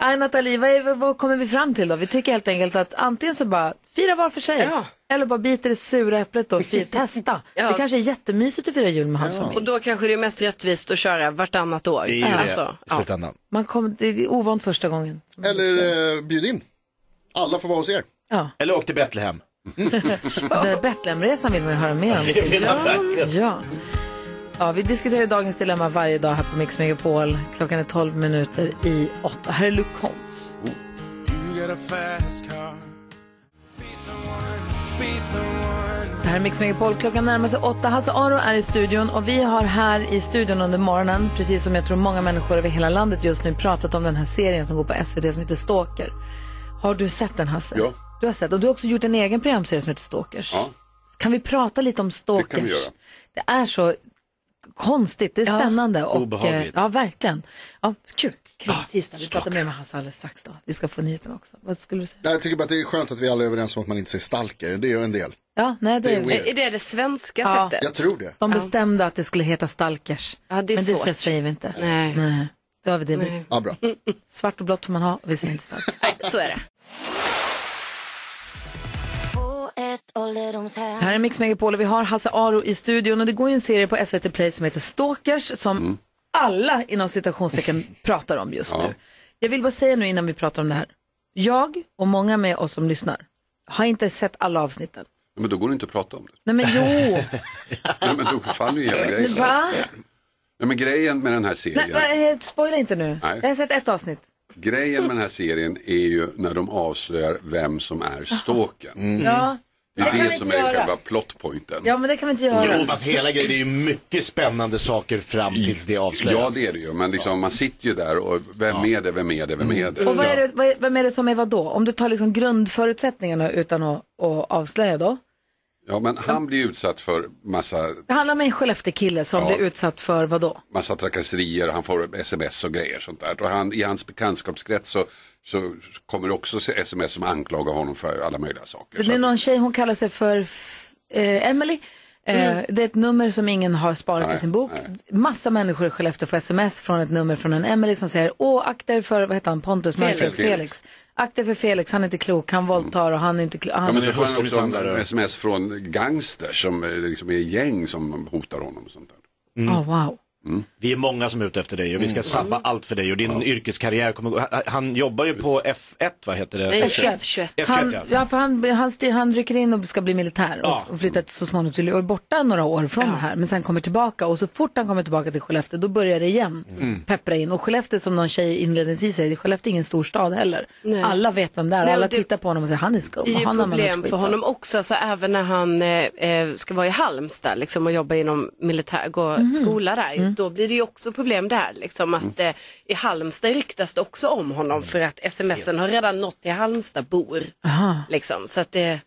Nej, Nathalie, vad, är, vad kommer vi fram till då? Vi tycker helt enkelt att antingen så bara fira var för sig. Eller bara bita det sura äpplet och fira, testa. Ja. Det kanske är jättemysigt att fira jul med hans familj. Och då kanske det är mest rättvist att köra vartannat år. Det är ju det Alltså, i slutändan. Man kom, det är ovant första gången. Eller eh, bjud in. Alla får vara hos er. Ja. Eller åk till Betlehem. Den där Betlehemresan vill man ju höra mer om. Det vill man verkligen. Ja. ja, vi diskuterar ju dagens dilemma varje dag här på Mix Megapol. Klockan är 12 minuter i 8. Här är Luke Combs. Det här är Mix Megapol. Klockan närmar sig åtta. Hasse Aro är i studion och vi har här i studion under morgonen, precis som jag tror många människor över hela landet just nu, pratat om den här serien som går på SVT som heter Stalker. Har du sett den Hasse? Ja. Du har sett och du har också gjort en egen programserie som heter Stalkers. Ja. Kan vi prata lite om Stalkers? Det kan vi göra. Det är så konstigt, det är Ja. spännande. Och, Obehagligt. eh, ja, verkligen. Ja, kul. Kring tisdag. Vi pratar mer med Hasse alldeles strax då. Vi ska få nyheten också. Vad skulle du säga? Jag tycker bara att det är skönt att vi alla är överens om att man inte säger stalker. Det är ju en del. Ja, nej, det, Det är är det det svenska Ja. sättet? Jag tror det. De bestämde att det skulle heta Stalkers. Ja, det är Men det svårt. säger vi inte. Nej. Nej. Det har vi det. Nej. Ja, bra. Svart och blått får man ha och vi säger inte Stalkers. Nej, så är det. Här är Mix Megapol och vi har Hasse Aro i studion och det går ju en serie på SVT Play som heter Stalkers som alla inom citationstecken pratar om just nu. Jag vill bara säga nu innan vi pratar om det här. Jag och många med oss som lyssnar har inte sett alla avsnitten. Men då går det inte att prata om det. Nej men jo, Nej, men då faller ju hela grejen. va? Nej, men grejen med den här serien, Nej, va, spoila inte nu. Nej. Jag har sett ett avsnitt. grejen med den här serien är ju när de avslöjar vem som är stalken. Ja. Det är Det det, som är göra. själva plotpointen. ja, men det kan vi inte göra. Jo, fast hela grejen, det är ju mycket spännande saker fram tills det Ja, avslöjas. det är det ju. Men liksom, man sitter ju där och vem är det, vem är det, vem är det? Och vad är, det, vad är, vem är det som är vad då? Om du tar liksom grundförutsättningarna utan att, att avslöja då? Ja, men han blir utsatt för massa, Det handlar om en Skellefteå-kille som Ja. blir utsatt för vad då? massa trakasserier, han får sms och grejer sånt där. Och han, i hans bekantskapskrets så, så kommer det också sms som anklagar honom för alla möjliga saker. Det är någon tjej, hon kallar sig för f- eh, Emily. Eh, Det är ett nummer som ingen har sparat Nej, i sin bok. Massa människor i Skellefteå får sms från ett nummer från en Emily som säger Åh, akta er för, vad heter han, Pontus? Felix. Felix. Felix. Akta för Felix, han är inte klok, han våldtar och han är inte klok. Ja, Han... men så får han också hustrumisshandlare. sms från gangsters som eh, liksom är gäng som hotar honom. Och sånt där. Oh, wow. Vi är många som är ute efter dig och vi ska sabba allt för dig och din yrkeskarriär kommer gå. Han- jobbar ju på F1, vad heter det? Nej, F21. F21. Han, F21 ja. ja, för han, han, han rycker in och ska bli militär och, Ja. och flyttar så småningom till och är borta några år från det här. Men sen kommer tillbaka och så fort han kommer tillbaka till Skellefteå då börjar det igen Mm. peppra in. Och Skellefteå som någon tjej inledningsvis säger, Skellefteå är ingen stor stad heller. Nej. Alla vet vem det är, Nej, och alla det- tittar på honom och säger han är skum. Det är ju han har man problem för skit av." honom också, alltså även när han eh, eh, ska vara i Halmstad liksom, och jobba inom militär, gå Mhm. skola där, Mm. Då blir det ju också problem där. Liksom, att eh, I Halmstad ryktas det också om honom för att smsen har redan nått till Halmstadbor. Liksom, så att det...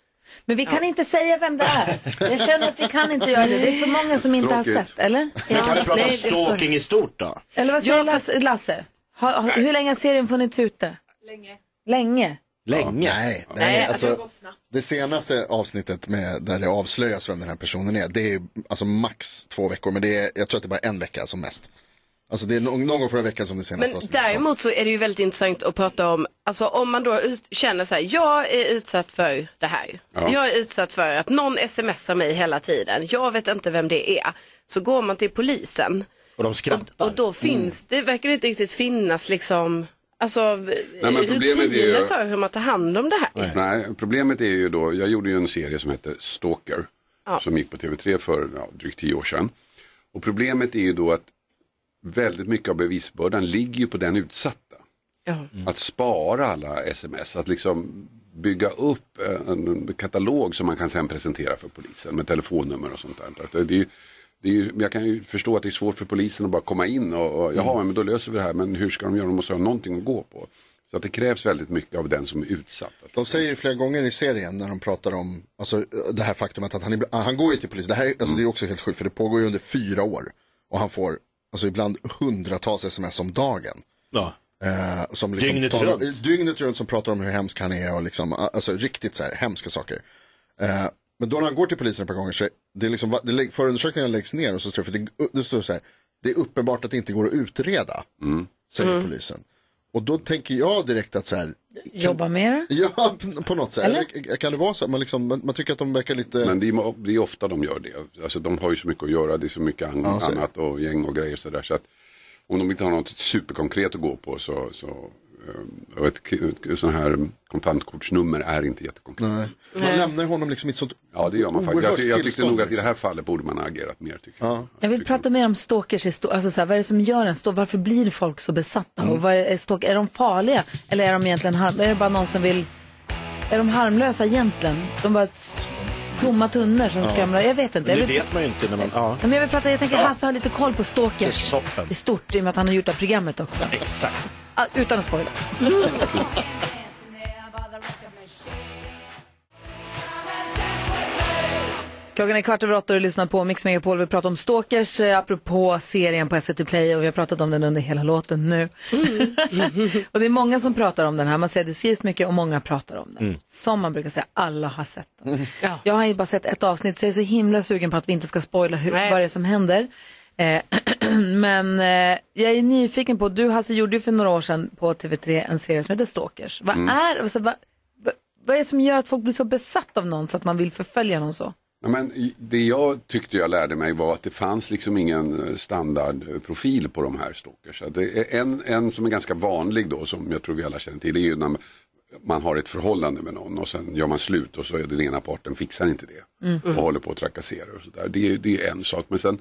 Men vi kan inte säga vem det är. Jag känner att vi kan inte göra det. Det är för många som inte har Tråkigt. sett, eller? Men kan vi prata nej, det förstår stalking i stort då? Eller vad säger Ja, Lasse? Lasse? Har, har, hur länge har serien funnits ute? Länge. Länge? Länge? Nej, Nej, nej alltså, alltså, det senaste avsnittet med, där det avslöjas vem den här personen är, det är alltså max två veckor, men det är, jag tror att det är bara en vecka som mest. Alltså det är någon, någon gång förra veckan som det senaste Men avsnittet. däremot så är det ju väldigt intressant att prata om, alltså om man då ut, känner så här, jag är utsatt för det här. Ja. Jag är utsatt för att någon smsar mig hela tiden. Jag vet inte vem det är. Så går man till polisen Och de skrattar. och då finns det, verkar det inte riktigt finnas liksom, alltså men problemet är rutiner ju- för hur man tar hand om det här. Nej, problemet är ju då, jag gjorde ju en serie som hette Stalker. Ja. Som gick på TV3 för ja, drygt tio år sedan. Och problemet är ju då att väldigt mycket av bevisbördan ligger ju på den utsatta. Ja. Att spara alla sms, att liksom bygga upp en katalog som man kan sen presentera för polisen med telefonnummer och sånt där. Det är, ju- det är, ju- jag kan ju förstå att det är svårt för polisen att bara komma in och, och jaha, men då löser vi det här, men hur ska de göra? De måste ha någonting att gå på. Så att det krävs väldigt mycket av den som är utsatt. De säger ju flera gånger i serien när de pratar om alltså, det här faktumet att han, han går ju till polis. Det, här, alltså, det är också helt sjukt för det pågår ju under fyra år. Och han får alltså, ibland hundratals sms om dagen. Ja. Eh, som liksom Dygnet talar, runt. Dygnet runt som pratar om hur hemsk han är och liksom, alltså riktigt så här hemska saker. Eh, men då när han går till polisen ett par gånger så det är liksom, det, förundersökningen läggs ner och så står det, det, står så här, det är uppenbart att det inte går att utreda, säger Mm. polisen. Och då tänker jag direkt att så här, Jobba mer? Ja, på- något sätt. Eller? Kan det vara så? att Man, liksom, man, man tycker att de verkar lite... Men det är, det är ofta de gör det. Alltså, de har ju så mycket att göra, det är så mycket an- Ja, så är det. annat och gäng och grejer sådär. Så att om de inte har något superkonkret att gå på så, så och ett, ett sån här kontantkortsnummer är inte jättekonkret. Nej. Man lämnar honom liksom i ett sånt Ja det gör man faktiskt. Jag, ty- jag tyckte nog att i det här fallet borde man ha agerat mer. Tycker jag. Jag vill prata mer om stalkers, alltså så här, vad är det som gör en stalker? Varför blir folk så besatta? Mm. Och vad är, är, de farliga? Eller är de egentligen är det bara någon som vill, är de harmlösa egentligen? De bara tomma tunnor som Ja. skramlar, jag vet inte. Men Jag det vill, vet man ju inte när man... Ja. Ja, men jag vill prata, jag tänker Hasse har lite koll på stalkers. Det är toppen. Det är stort i och med att han har gjort det här programmet också. Exakt. Ah, utan att spoila. Klockan är kvart över åtta och du lyssnar på Mix Megapol. Vi pratar om stalkers eh, apropå serien på SVT Play och vi har pratat om den under hela låten nu. och det är många som pratar om den här. Man säger det skrivs mycket och många pratar om den. Som man brukar säga, alla har sett den. Jag har ju bara sett ett avsnitt så jag är så himla sugen på att vi inte ska spoila hur, Nej. vad det är som händer. Eh, men eh, jag är nyfiken på, du Hasse gjorde ju för några år sedan på TV3 en serie som heter Stalkers. Vad Mm. är, alltså, vad, vad, vad är det som gör att folk blir så besatt av någon så att man vill förfölja någon så? Ja, men det jag tyckte jag lärde mig var att det fanns liksom ingen eh, standardprofil på de här stalkers. Att det är en, en som är ganska vanlig då, som jag tror vi alla känner till, är ju när man- har ett förhållande med någon och sen gör man slut och så är den ena parten fixar inte det. Mm. Och håller på att trakassera och sådär. Det, är- det är en sak. Men sen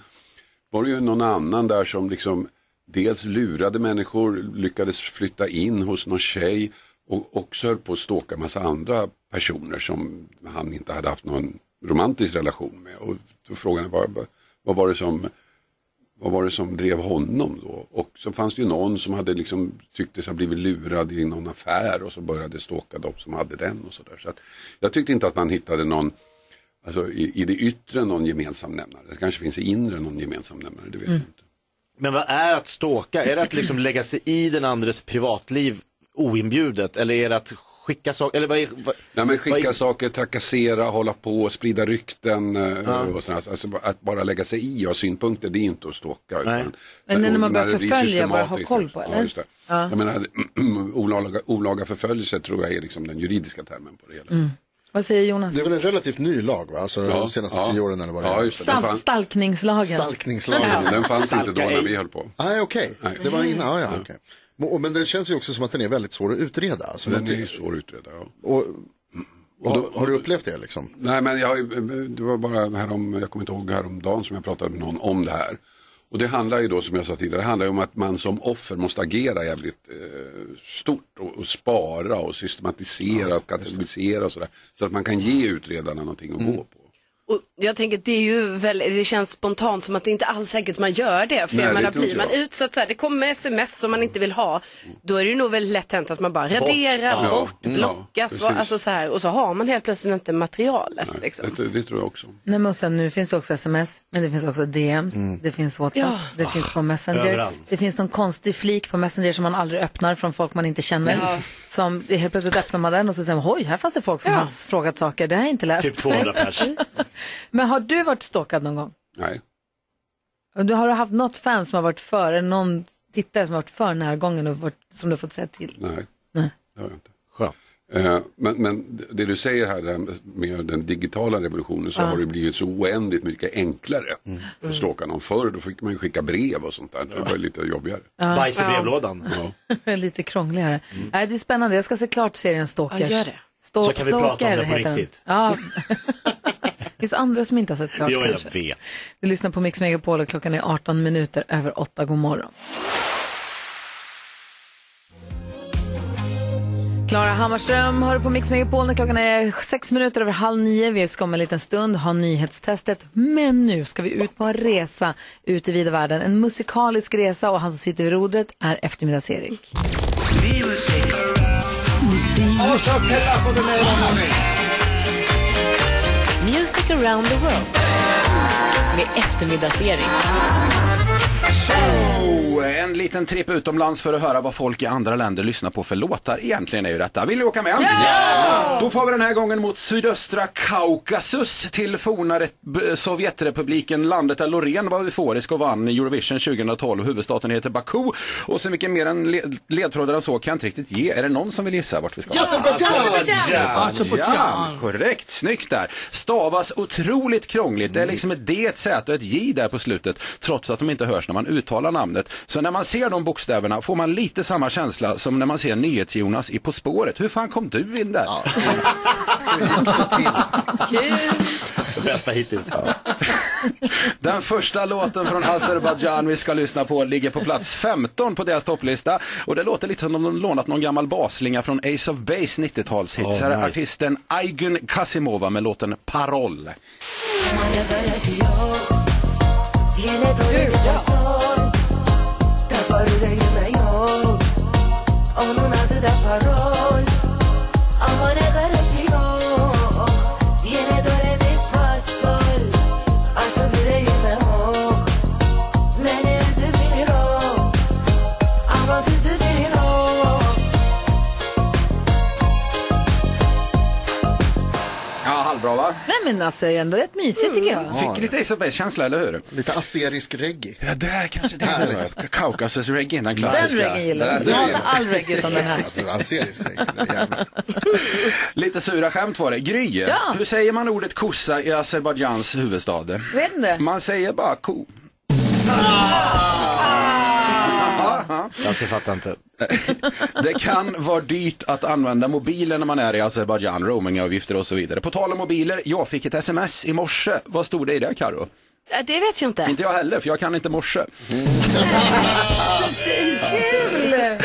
var det ju någon annan där som liksom dels lurade människor, lyckades flytta in hos någon tjej och också höll på att stalka massa andra personer som han inte hade haft någon romantisk relation med. Och då frågan var, vad var det som vad var det som drev honom då? Och så fanns det ju någon som hade liksom tycktes ha blivit lurad i någon affär och så började stalka de som hade den och sådär. Så jag tyckte inte att man hittade någon, alltså i, i det yttre någon gemensam nämnare. Det kanske finns i inre någon gemensam nämnare, det vet jag inte. Men vad är att ståka? Är det att liksom lägga sig i den andres privatliv oinbjudet? Eller är det att skicka saker? Eller vad är, vad, Nej men skicka vad är- saker, trakassera, hålla på, sprida rykten eh, Ja. och sådär. Alltså att bara lägga sig i och ha synpunkter, det är inte att stalka. Utan, Men när man börjar förfölja, bara ha koll på, eller? Ja, just det. Ja. Jag menar, olaga, olaga förföljelse tror jag är liksom den juridiska termen på det hela. Mm. Vad säger Jonas? Det är väl en relativt ny lag va? Alltså Ja, de senaste ja. tio åren eller vad det Ja, är. just det. Den Stal- fann- stalkningslagen. Stalkningslagen. Den fanns inte då när vi höll på. Nej, okej. Det var innan, ja, ja, okej. Men- Men den känns ju också som att den är väldigt svår att utreda. Alltså, Den är ju svår att utreda, ja. Och, och, har, har du upplevt det liksom? Nej men jag, det var bara härom, jag kommer inte ihåg häromdagen som jag pratade med någon om det här. Och det handlar ju då som jag sa tidigare, det handlar ju om att man som offer måste agera jävligt eh, stort och, och spara och systematisera och kategorisera och sådär. Så att man kan ge utredarna någonting att gå på. Och jag tänker att det är ju väl, det känns spontant som att det inte alls säkert man gör det. För Nej, jag det menar, tror blir man jag. utsatt så här, det kommer sms som man inte vill ha, då är det nog väldigt lätt hänt att man bara Bort. raderar, Ja. bort, Mm. blockas, Ja, alltså så här, och så har man helt plötsligt inte materialet. Liksom. Det, det tror jag också. Nej, men sen, nu finns det också sms, men det finns också DMs, det finns WhatsApp, Ja. det finns på Messenger. Överallt. Det finns någon konstig flik på Messenger som man aldrig öppnar från folk man inte känner. Ja. Som helt plötsligt öppnar man den och så säger man, oj, här fanns det folk som Ja. har frågat saker, det har jag inte läst. Typ 200 pers. Men har du varit stalkad någon gång? Nej. Du har du haft något fan som har varit för, eller någon tittare som har varit för närgången och varit, som du har fått säga till? Nej, Nej. det har jag inte. Skönt. Eh, Men, men det du säger här det med den digitala revolutionen så Ja. har det blivit så oändligt mycket enklare att stalka någon. Förr då fick man ju skicka brev och sånt där. Det var lite jobbigare. Ja. Bajs i Ja. brevlådan. Ja. Lite krångligare. Nej, det är spännande, jag ska se klart serien Stalkers. Ja, gör det. Stalk- Så kan vi prata om den på riktigt. Ja. det finns andra som inte har sett klart Jo, jag kanske. vet. Du lyssnar på Mix Megapol och klockan är 18 minuter över 8. God morgon. Klara Hammarström hör på Mix Megapol när klockan är sex minuter över halv nio. Vi ska om en liten stund ha nyhetstestet. Men nu ska vi ut på en resa ut i vida världen. En musikalisk resa och han som sitter vid rodret är eftermiddags-Erik. Music around the world med eftermiddagsserie. Så, en liten tripp utomlands för att höra vad folk i andra länder lyssnar på för låtar. Egentligen är ju detta. Vill ni åka med? Ja! Då får vi den här gången mot sydöstra Kaukasus till forna Re- Sovjetrepubliken, landet där Loreen var euforisk och vann Eurovision 2012. Huvudstaden heter Baku. Och så mycket mer än le- ledtrådar än så kan jag inte riktigt ge. Är det någon som vill gissa vart vi ska? Azerbaijan. Korrekt, snyggt där. Stavas otroligt krångligt. Det är liksom ett D, ett Z och ett J där på slutet. Trots att de inte hörs när man uttalar namnet. Så när man ser de bokstäverna får man lite samma känsla som när man ser NyhetsJonas i På spåret. Hur fan kom du in där? Bästa hittills. Den första låten från Azerbaijan vi ska lyssna på ligger på plats 15 på deras topplista. Och det låter lite som om de lånat någon gammal baslinga från Ace of Base 90-talshits. Oh, Här är nice. artisten Aygun Kasimova med låten Paroll. Onun men alltså ändå rätt mysigt tycker jag. Fick lite Ace of Base-känsla, eller hur? Lite aserisk reggae. Ja, det är kanske det. Härligt. Kaukasus-reggae, den Den klassiska. reggae gillar jag. Den- Jag hatar all reggae utom den här. Alltså aserisk reggae, det är. Lite sura skämt var det. Gry, Ja. hur säger man ordet kossa i Azerbajdzjans huvudstad? Vet inte. Man säger bara ko. Lasse fattar inte. Det kan vara dyrt att använda mobilen när man är i Azerbajdzjan, roamingavgifter och så vidare. På tal om mobiler, jag fick ett sms i morse. Vad stod det i det, Karo? Det vet jag inte. Inte jag heller, för jag kan inte morse. Kul!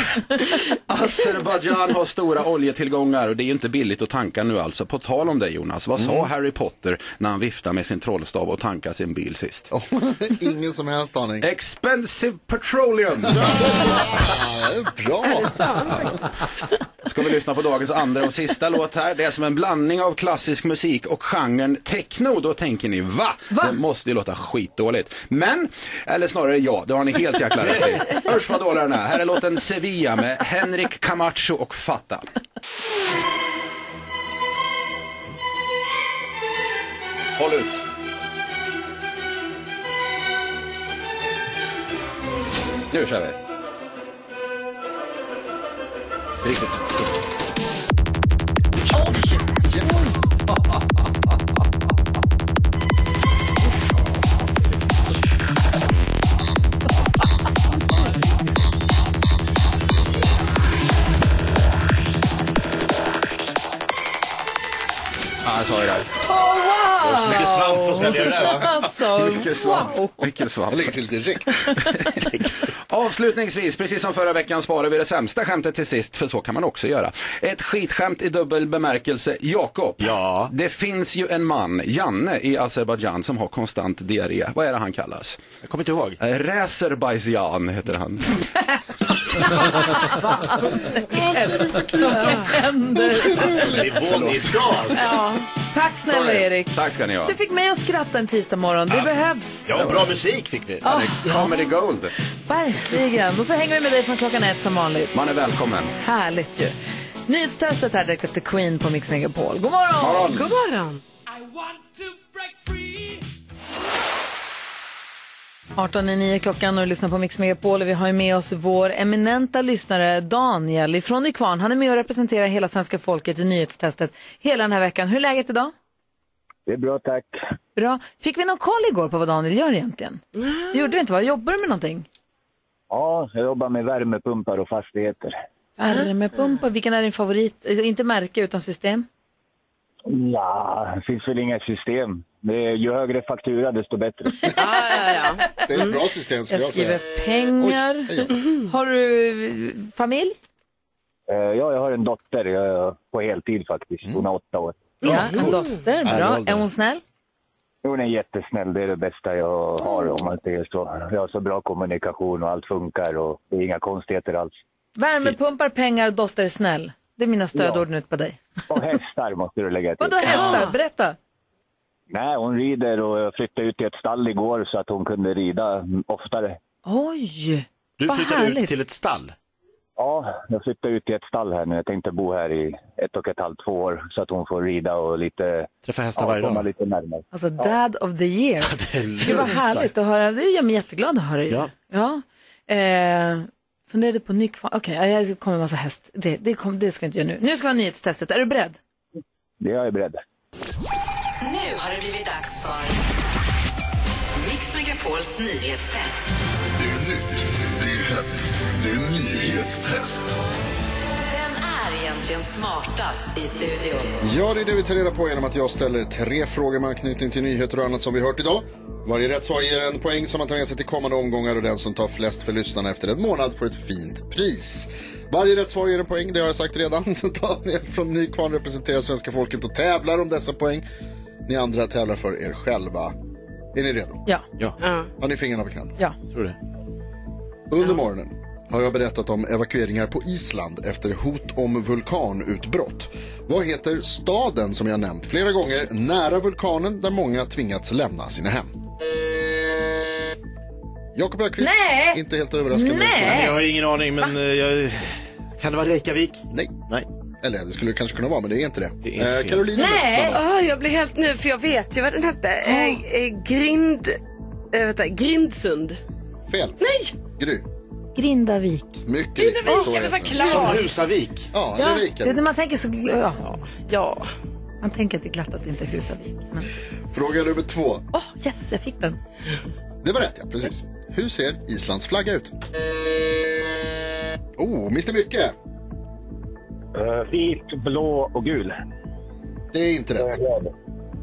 Azerbajdzjan har stora oljetillgångar och det är ju inte billigt att tanka nu alltså. På tal om det Jonas, vad sa Harry Potter när han viftade med sin trollstav och tankade sin bil sist? Ingen som helst aning. Expensive petroleum! Ja, det är bra. Ska vi lyssna på dagens andra och sista låt här. Det är som en blandning av klassisk musik och genren techno. Då tänker ni, va? Det måste ju låta skitdåligt. Men, eller snarare ja, det har ni helt jäkla rätt i. Usch vad dålig den är. Här är låten Sevilla med Henrik Camacho och Fatta. Håll ut. Nu kör vi. Oh, wow! Det var så mycket svamp för att svälja det där va? Alltså, Mycket svamp. wow. Mycket svamp. Jag lägger till direkt. Avslutningsvis, precis som förra veckan sparar vi det sämsta skämtet till sist, för så kan man också göra. Ett skitskämt i dubbel bemärkelse. Jakob, Ja. det finns ju en man, Janne, i Azerbajdzjan som har konstant diarré. Vad är det han kallas? Jag kommer inte ihåg. Eh, heter han. Som händer. Nivån idag alltså. Ja. Tack snälla. Erik. Tack ska ni ha. Du fick mig att skratta en tisdag morgon. Det behövs. Ja, bra musik fick vi. Ja, Comedy Gold. verkligen. Och så hänger vi med dig från klockan ett som vanligt. Man är välkommen. Härligt ju. Nyhetstestet här direkt efter Queen på Mix Megapol. God morgon! Morgon. God morgon! 18 i 9 klockan och du lyssnar på Mix Megapol och vi har ju med oss vår eminenta lyssnare Daniel ifrån Nykvarn. Han är med och representerar hela svenska folket i nyhetstestet hela den här veckan. Hur är läget idag? Det är bra, tack. Bra. Fick vi någon koll igår på vad Daniel gör egentligen? Det gjorde vi inte va? Jobbar du med någonting? Ja, jag jobbar med värmepumpar och fastigheter. Värmepumpar, vilken är din favorit? Eh, Inte märke utan system? Ja, det finns väl inga system. Det är, ju högre faktura, desto bättre. Det är ett bra system skulle Jag jag säga. skriver pengar. Oj. Har du eh, familj? Eh, Ja, jag har en dotter jag på heltid faktiskt. Hon är åtta år. Ja, en dotter. Bra. Är hon snäll? Hon är jättesnäll. Det är det bästa jag har om man säger så. Jag har så bra kommunikation och allt funkar och det är inga konstigheter alls. Värmepumpar, pengar, dotter, snäll. Det är mina stödord nu på dig. Och hästar måste du lägga till. Vadå hästar? Berätta. Nej, hon rider och jag flyttade ut till ett stall igår så att hon kunde rida oftare. Oj! Du Vad flyttade ut till ett stall. Ja, jag flyttade ut till ett stall här nu. Jag tänkte bo här i ett och ett halvt, två år så att hon får rida och lite... Träffa hästar varje komma dag. lite närmare. Alltså dad of the year. Det är lugnt härligt att höra. Det gör mig jätteglad att höra. Ja. ja. Eh, funderade på Nykvarn. Okej, okay, jag kommer en massa häst. Det, det, kom, det ska vi inte göra nu. Nu ska vi ha nyhetstestet. Är du beredd? Det är jag beredd. Nu har det blivit dags för Mix Megapols nyhetstest. Det är nytt, det är hett, det är nyhetstest. Vem är egentligen smartast i studion? Ja, det är det vi tar reda på genom att jag ställer tre frågor med anknytning till nyheter och annat som vi hört idag. Varje rätt svar ger en poäng som man tar med sig till kommande omgångar och den som tar flest för lyssnarna efter en månad får ett fint pris. Varje rätt svar ger en poäng, det har jag sagt redan. Daniel från Nykvarn representerar svenska folket och tävlar om dessa poäng. Ni andra tävlar för er själva. Är ni redo? Ja. Ja, Har ni fingrarna på knappen? Ja. tror det. Under morgonen har jag berättat om evakueringar på Island efter hot om vulkanutbrott. Vad heter staden som jag nämnt flera gånger nära vulkanen där många tvingats lämna sina hem? Jakob Öqvist, Nej! inte helt överraskande. Nej! Jag har ingen aning, men eh, jag... kan det vara Reykjavik? Nej. Nej. Eller det skulle det kanske kunna vara, men det är inte det. Det är Eh, fel. Carolina Nej, snabbast. åh, jag blir helt nu för jag vet ju vad den hette. Eh, eh, grind... Eh, vänta, Grindsund. Fel. Nej! Gry. Grindavik. Mycket Grindavik, riktigt, är det så heter klart? Som Husavik. Ja, Ja, det är det är det Viken. man tänker så... Ja. Ja. Man tänker att det är glatt att det inte är Husavik. Men... Fråga nummer två. Åh, yes, jag fick den. Det var rätt, ja. Precis. Hur ser Islands flagga ut? Oh, Mr Mycket. Eh, vit, blå och gul. Det är inte rätt.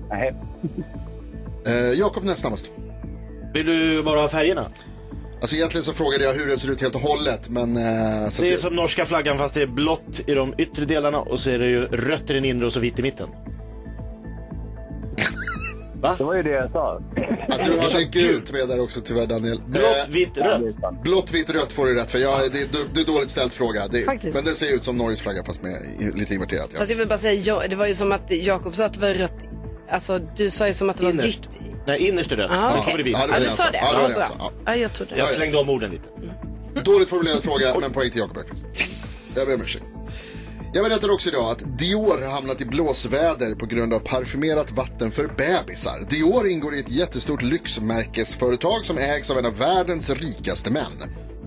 Nej. Eh, Jakob näst snabbast. Vill du bara ha färgerna? Alltså egentligen så frågade jag hur den ser ut helt och hållet, men... Eh, så Det är att- som norska flaggan fast det är blått i de yttre delarna och så är det ju rött i den inre och så vitt i mitten. Va? Det var ju det jag sa. Att du hade gult med där också tyvärr Daniel. Blått, Eh, vitt, rött. Blått, vitt, rött får du rätt för. Ja, det, är, det är dåligt ställt fråga. Det, Faktiskt. men den ser ut som Norges flagga fast med lite inverterat. Ja. Fast jag vill bara säga, ja, det var ju som att Jakob sa att det var rött. Alltså du sa ju som att det var vitt. Nej, innerst är rött. Ah, okej. kommer det vitt. Ja, det var det du jag sa sa. det. Ja, det var Ja, det jag bra. sa. Ja. Ja, jag trodde det. Jag slängde om orden lite. Dåligt formulerad fråga, men poäng till Jakob Bergqvist. Yes! Jag ber om ursäkt. Jag berättar också idag att Dior har hamnat i blåsväder på grund av parfymerat vatten för bebisar. Dior ingår i ett jättestort lyxmärkesföretag som ägs av en av världens rikaste män.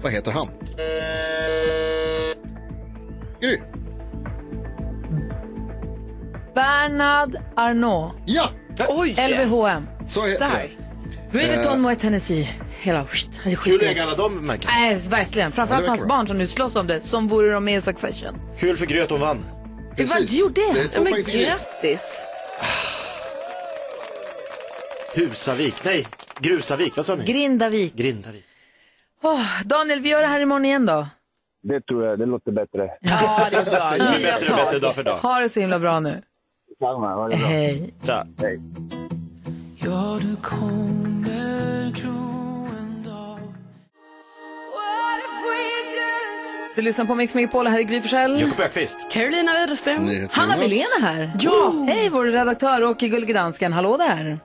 Vad heter han? Gry. Bernard Arnault. Ja! Oj! LVHM. Så heter Stark. Louis Vuitton, Moet Hennessy. Hela skit. Han är Kul att äga alla de märkena. Nej, verkligen. Framförallt det hans barn som nu slåss om det, som vore de med i Succession. Kul för Gröt hon vann. Det du gjorde Det är det. Men grattis. Husavik. Nej, Grusavik. Vad sa ni? Grindavik. Grindavik. Åh, Daniel, vi gör det här imorgon igen då. Det tror jag, det låter bättre. Ja, det är bra. Det är Nya bättre, bättre tag. dag för dag. Ha det så himla bra nu. Samma, ha det bra. Hej. Tja. Hej. Ja, du kommer gro en dag Du lyssnar på Mix Megapol, här är Gry Forssell. Jakob Öqvist. Carolina Widerström. Hanna Wilén är här. Ja, hej vår redaktör och Gullige Dansken. Hallå där.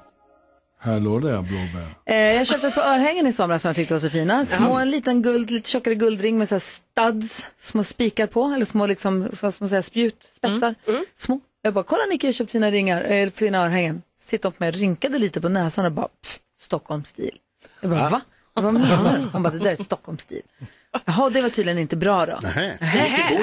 Hallå där Blåbär. Eh, jag köpte ett par örhängen i somras som jag tyckte var så fina. Små, en liten guld, lite tjockare guldring med så här studs, små spikar på, eller små liksom, så ska man säga, spjut, spetsar. Små. Jag bara, kolla Nicky, jag har köpt fina ringar, äh, fina örhängen. Så tittade hon på mig, rynkade lite på näsan och bara, pff, Stockholmsstil. Jag bara, va? Jag bara, vad menar du? Hon bara, det där är Stockholmsstil. Jaha, det var tydligen inte bra då.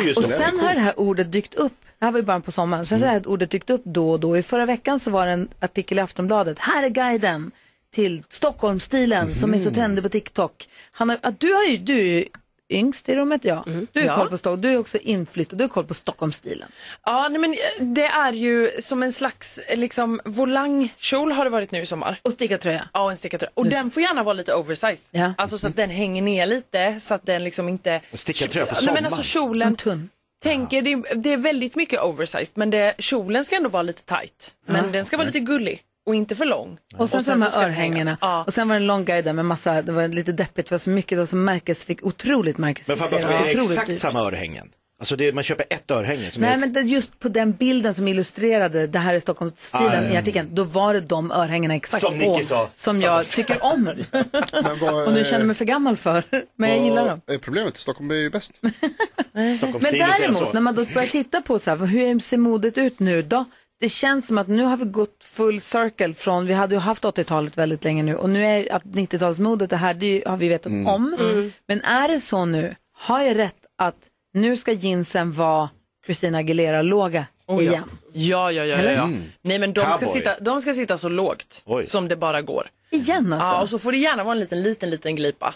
Just Och sen har det här ordet dykt upp, det här var ju bara på sommaren, sen har det här ordet dykt upp då och då. I förra veckan så var det en artikel i Aftonbladet, här är guiden till Stockholmsstilen som är så trendig på TikTok. Han har, att du, har ju, du är ju yngst i rummet, ja. Du har Ja. koll på Stockholm, du är också inflyttad, du har koll på Stockholmsstilen. Ja, nej, men eh, det är ju som en slags liksom, volangkjol har det varit nu i sommar. Och stickartröja. Ja, en stickartröja. Och den får gärna vara lite oversized. Ja. Alltså så att den hänger ner lite så att den liksom inte... Stickartröja på Nej, men sommaren. alltså kjolen. tunn. Tänker, det, är- det är väldigt mycket oversized men det, kjolen ska ändå vara lite tight. Men den ska vara lite gullig och inte för lång. Och sen, så de här örhängena. Ja. Och sen var det en lång guide där med massa, det var lite deppigt, det var så mycket, det var så märkesfix, otroligt Men märkesfixerat. fråga, är det exakt dyrt. samma örhängen? Alltså det, man köper ett örhänge som Nej är men det, just på den bilden som illustrerade det här är Stockholmsstilen Ah, i artikeln, då var det de örhängena exakt Som på Nicky sa. som jag tycker om. Men vad, Och nu känner jag mig för gammal för, men jag gillar dem. Är problemet? Stockholm är ju bäst. Men däremot, när man då börjar titta på så här, hur ser modet ut nu då? Det känns som att nu har vi gått full circle från, vi hade ju haft 80-talet väldigt länge nu och nu är att 90-talsmodet, det här det ju- har vi vetat Mm. om. Men är det så nu, har jag rätt att nu ska jeansen vara Christina Aguilera-låga Oh, ja. igen? Ja, ja, ja. ja, ja. Mm. Nej, men de ska, sitta, de ska sitta så lågt Oj. som det bara går. Igen alltså? Ja, och så får det gärna vara en liten, liten, liten glipa.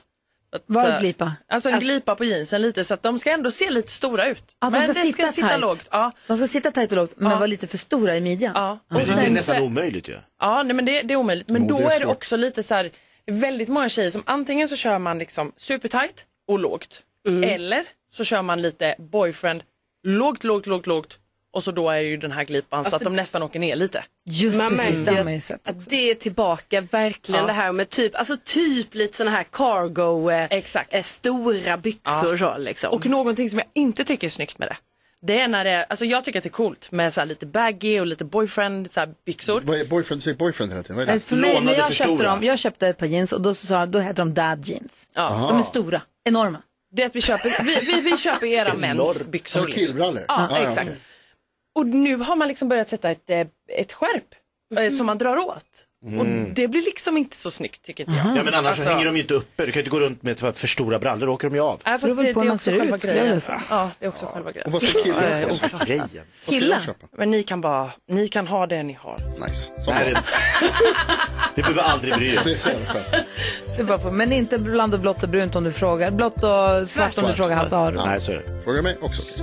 Är så- glipa? Alltså en Alltså- glipa på jeansen lite så att de ska ändå se lite stora ut. Ja, de men ska det sitta ska sitta tight. lågt. Ja. De ska sitta tajt och lågt, men Ja. vara lite för stora i midjan. Ja. Men det är sen nästan så- omöjligt ju. Ja, nej, men det, det är omöjligt. Men då är det också lite så här, väldigt många tjejer som antingen så kör man liksom supertight och lågt. Eller så kör man lite boyfriend, lågt, lågt, lågt, lågt. Och så då är ju den här glipan så att de nästan åker ner lite. Just Man precis, det har man ju sett. Att det är tillbaka verkligen Ja. det här med typ, alltså typ lite sådana här cargo, eh, Exakt. eh, stora byxor så liksom. Och någonting som jag inte tycker är snyggt med det. Det är när det alltså jag tycker att det är coolt med så här lite baggy och lite boyfriend så här byxor. Vad är boyfriend? Du säger boyfriend hela tiden. Vad är det? För mig, när jag köpte dem, jag köpte ett par jeans och då, så sa, då heter de dad jeans. Ja. De är stora, enorma. Det är att vi köper, vi, vi, vi köper era mäns byxor. Alltså killbrallor? Ja, Ja, ja, exakt. okej. Och nu har man liksom börjat sätta ett, eh, ett skärp eh, som man drar åt. Mm. Och det blir liksom inte så snyggt tycker inte jag. Ja men annars så Alltså- hänger de ju inte uppe. Du kan ju inte gå runt med typ för stora brallor, då åker de ju av. Nej, väl det, på det hur är också själva ut, grejen. Ja, det är också själva grejen. Och vad ska killar Ja, ha på sig? oklart. Grejen. Killar? köpa? Men ni kan bara, ni kan ha det ni har. Nice. Det Som bra. är... Vi behöver aldrig bry Det är oss. Det är bara för, men inte bland och blått och brunt om du frågar. Blått och svart om du Svart. frågar Hasse Aro. Nej, så är det. Fråga mig också.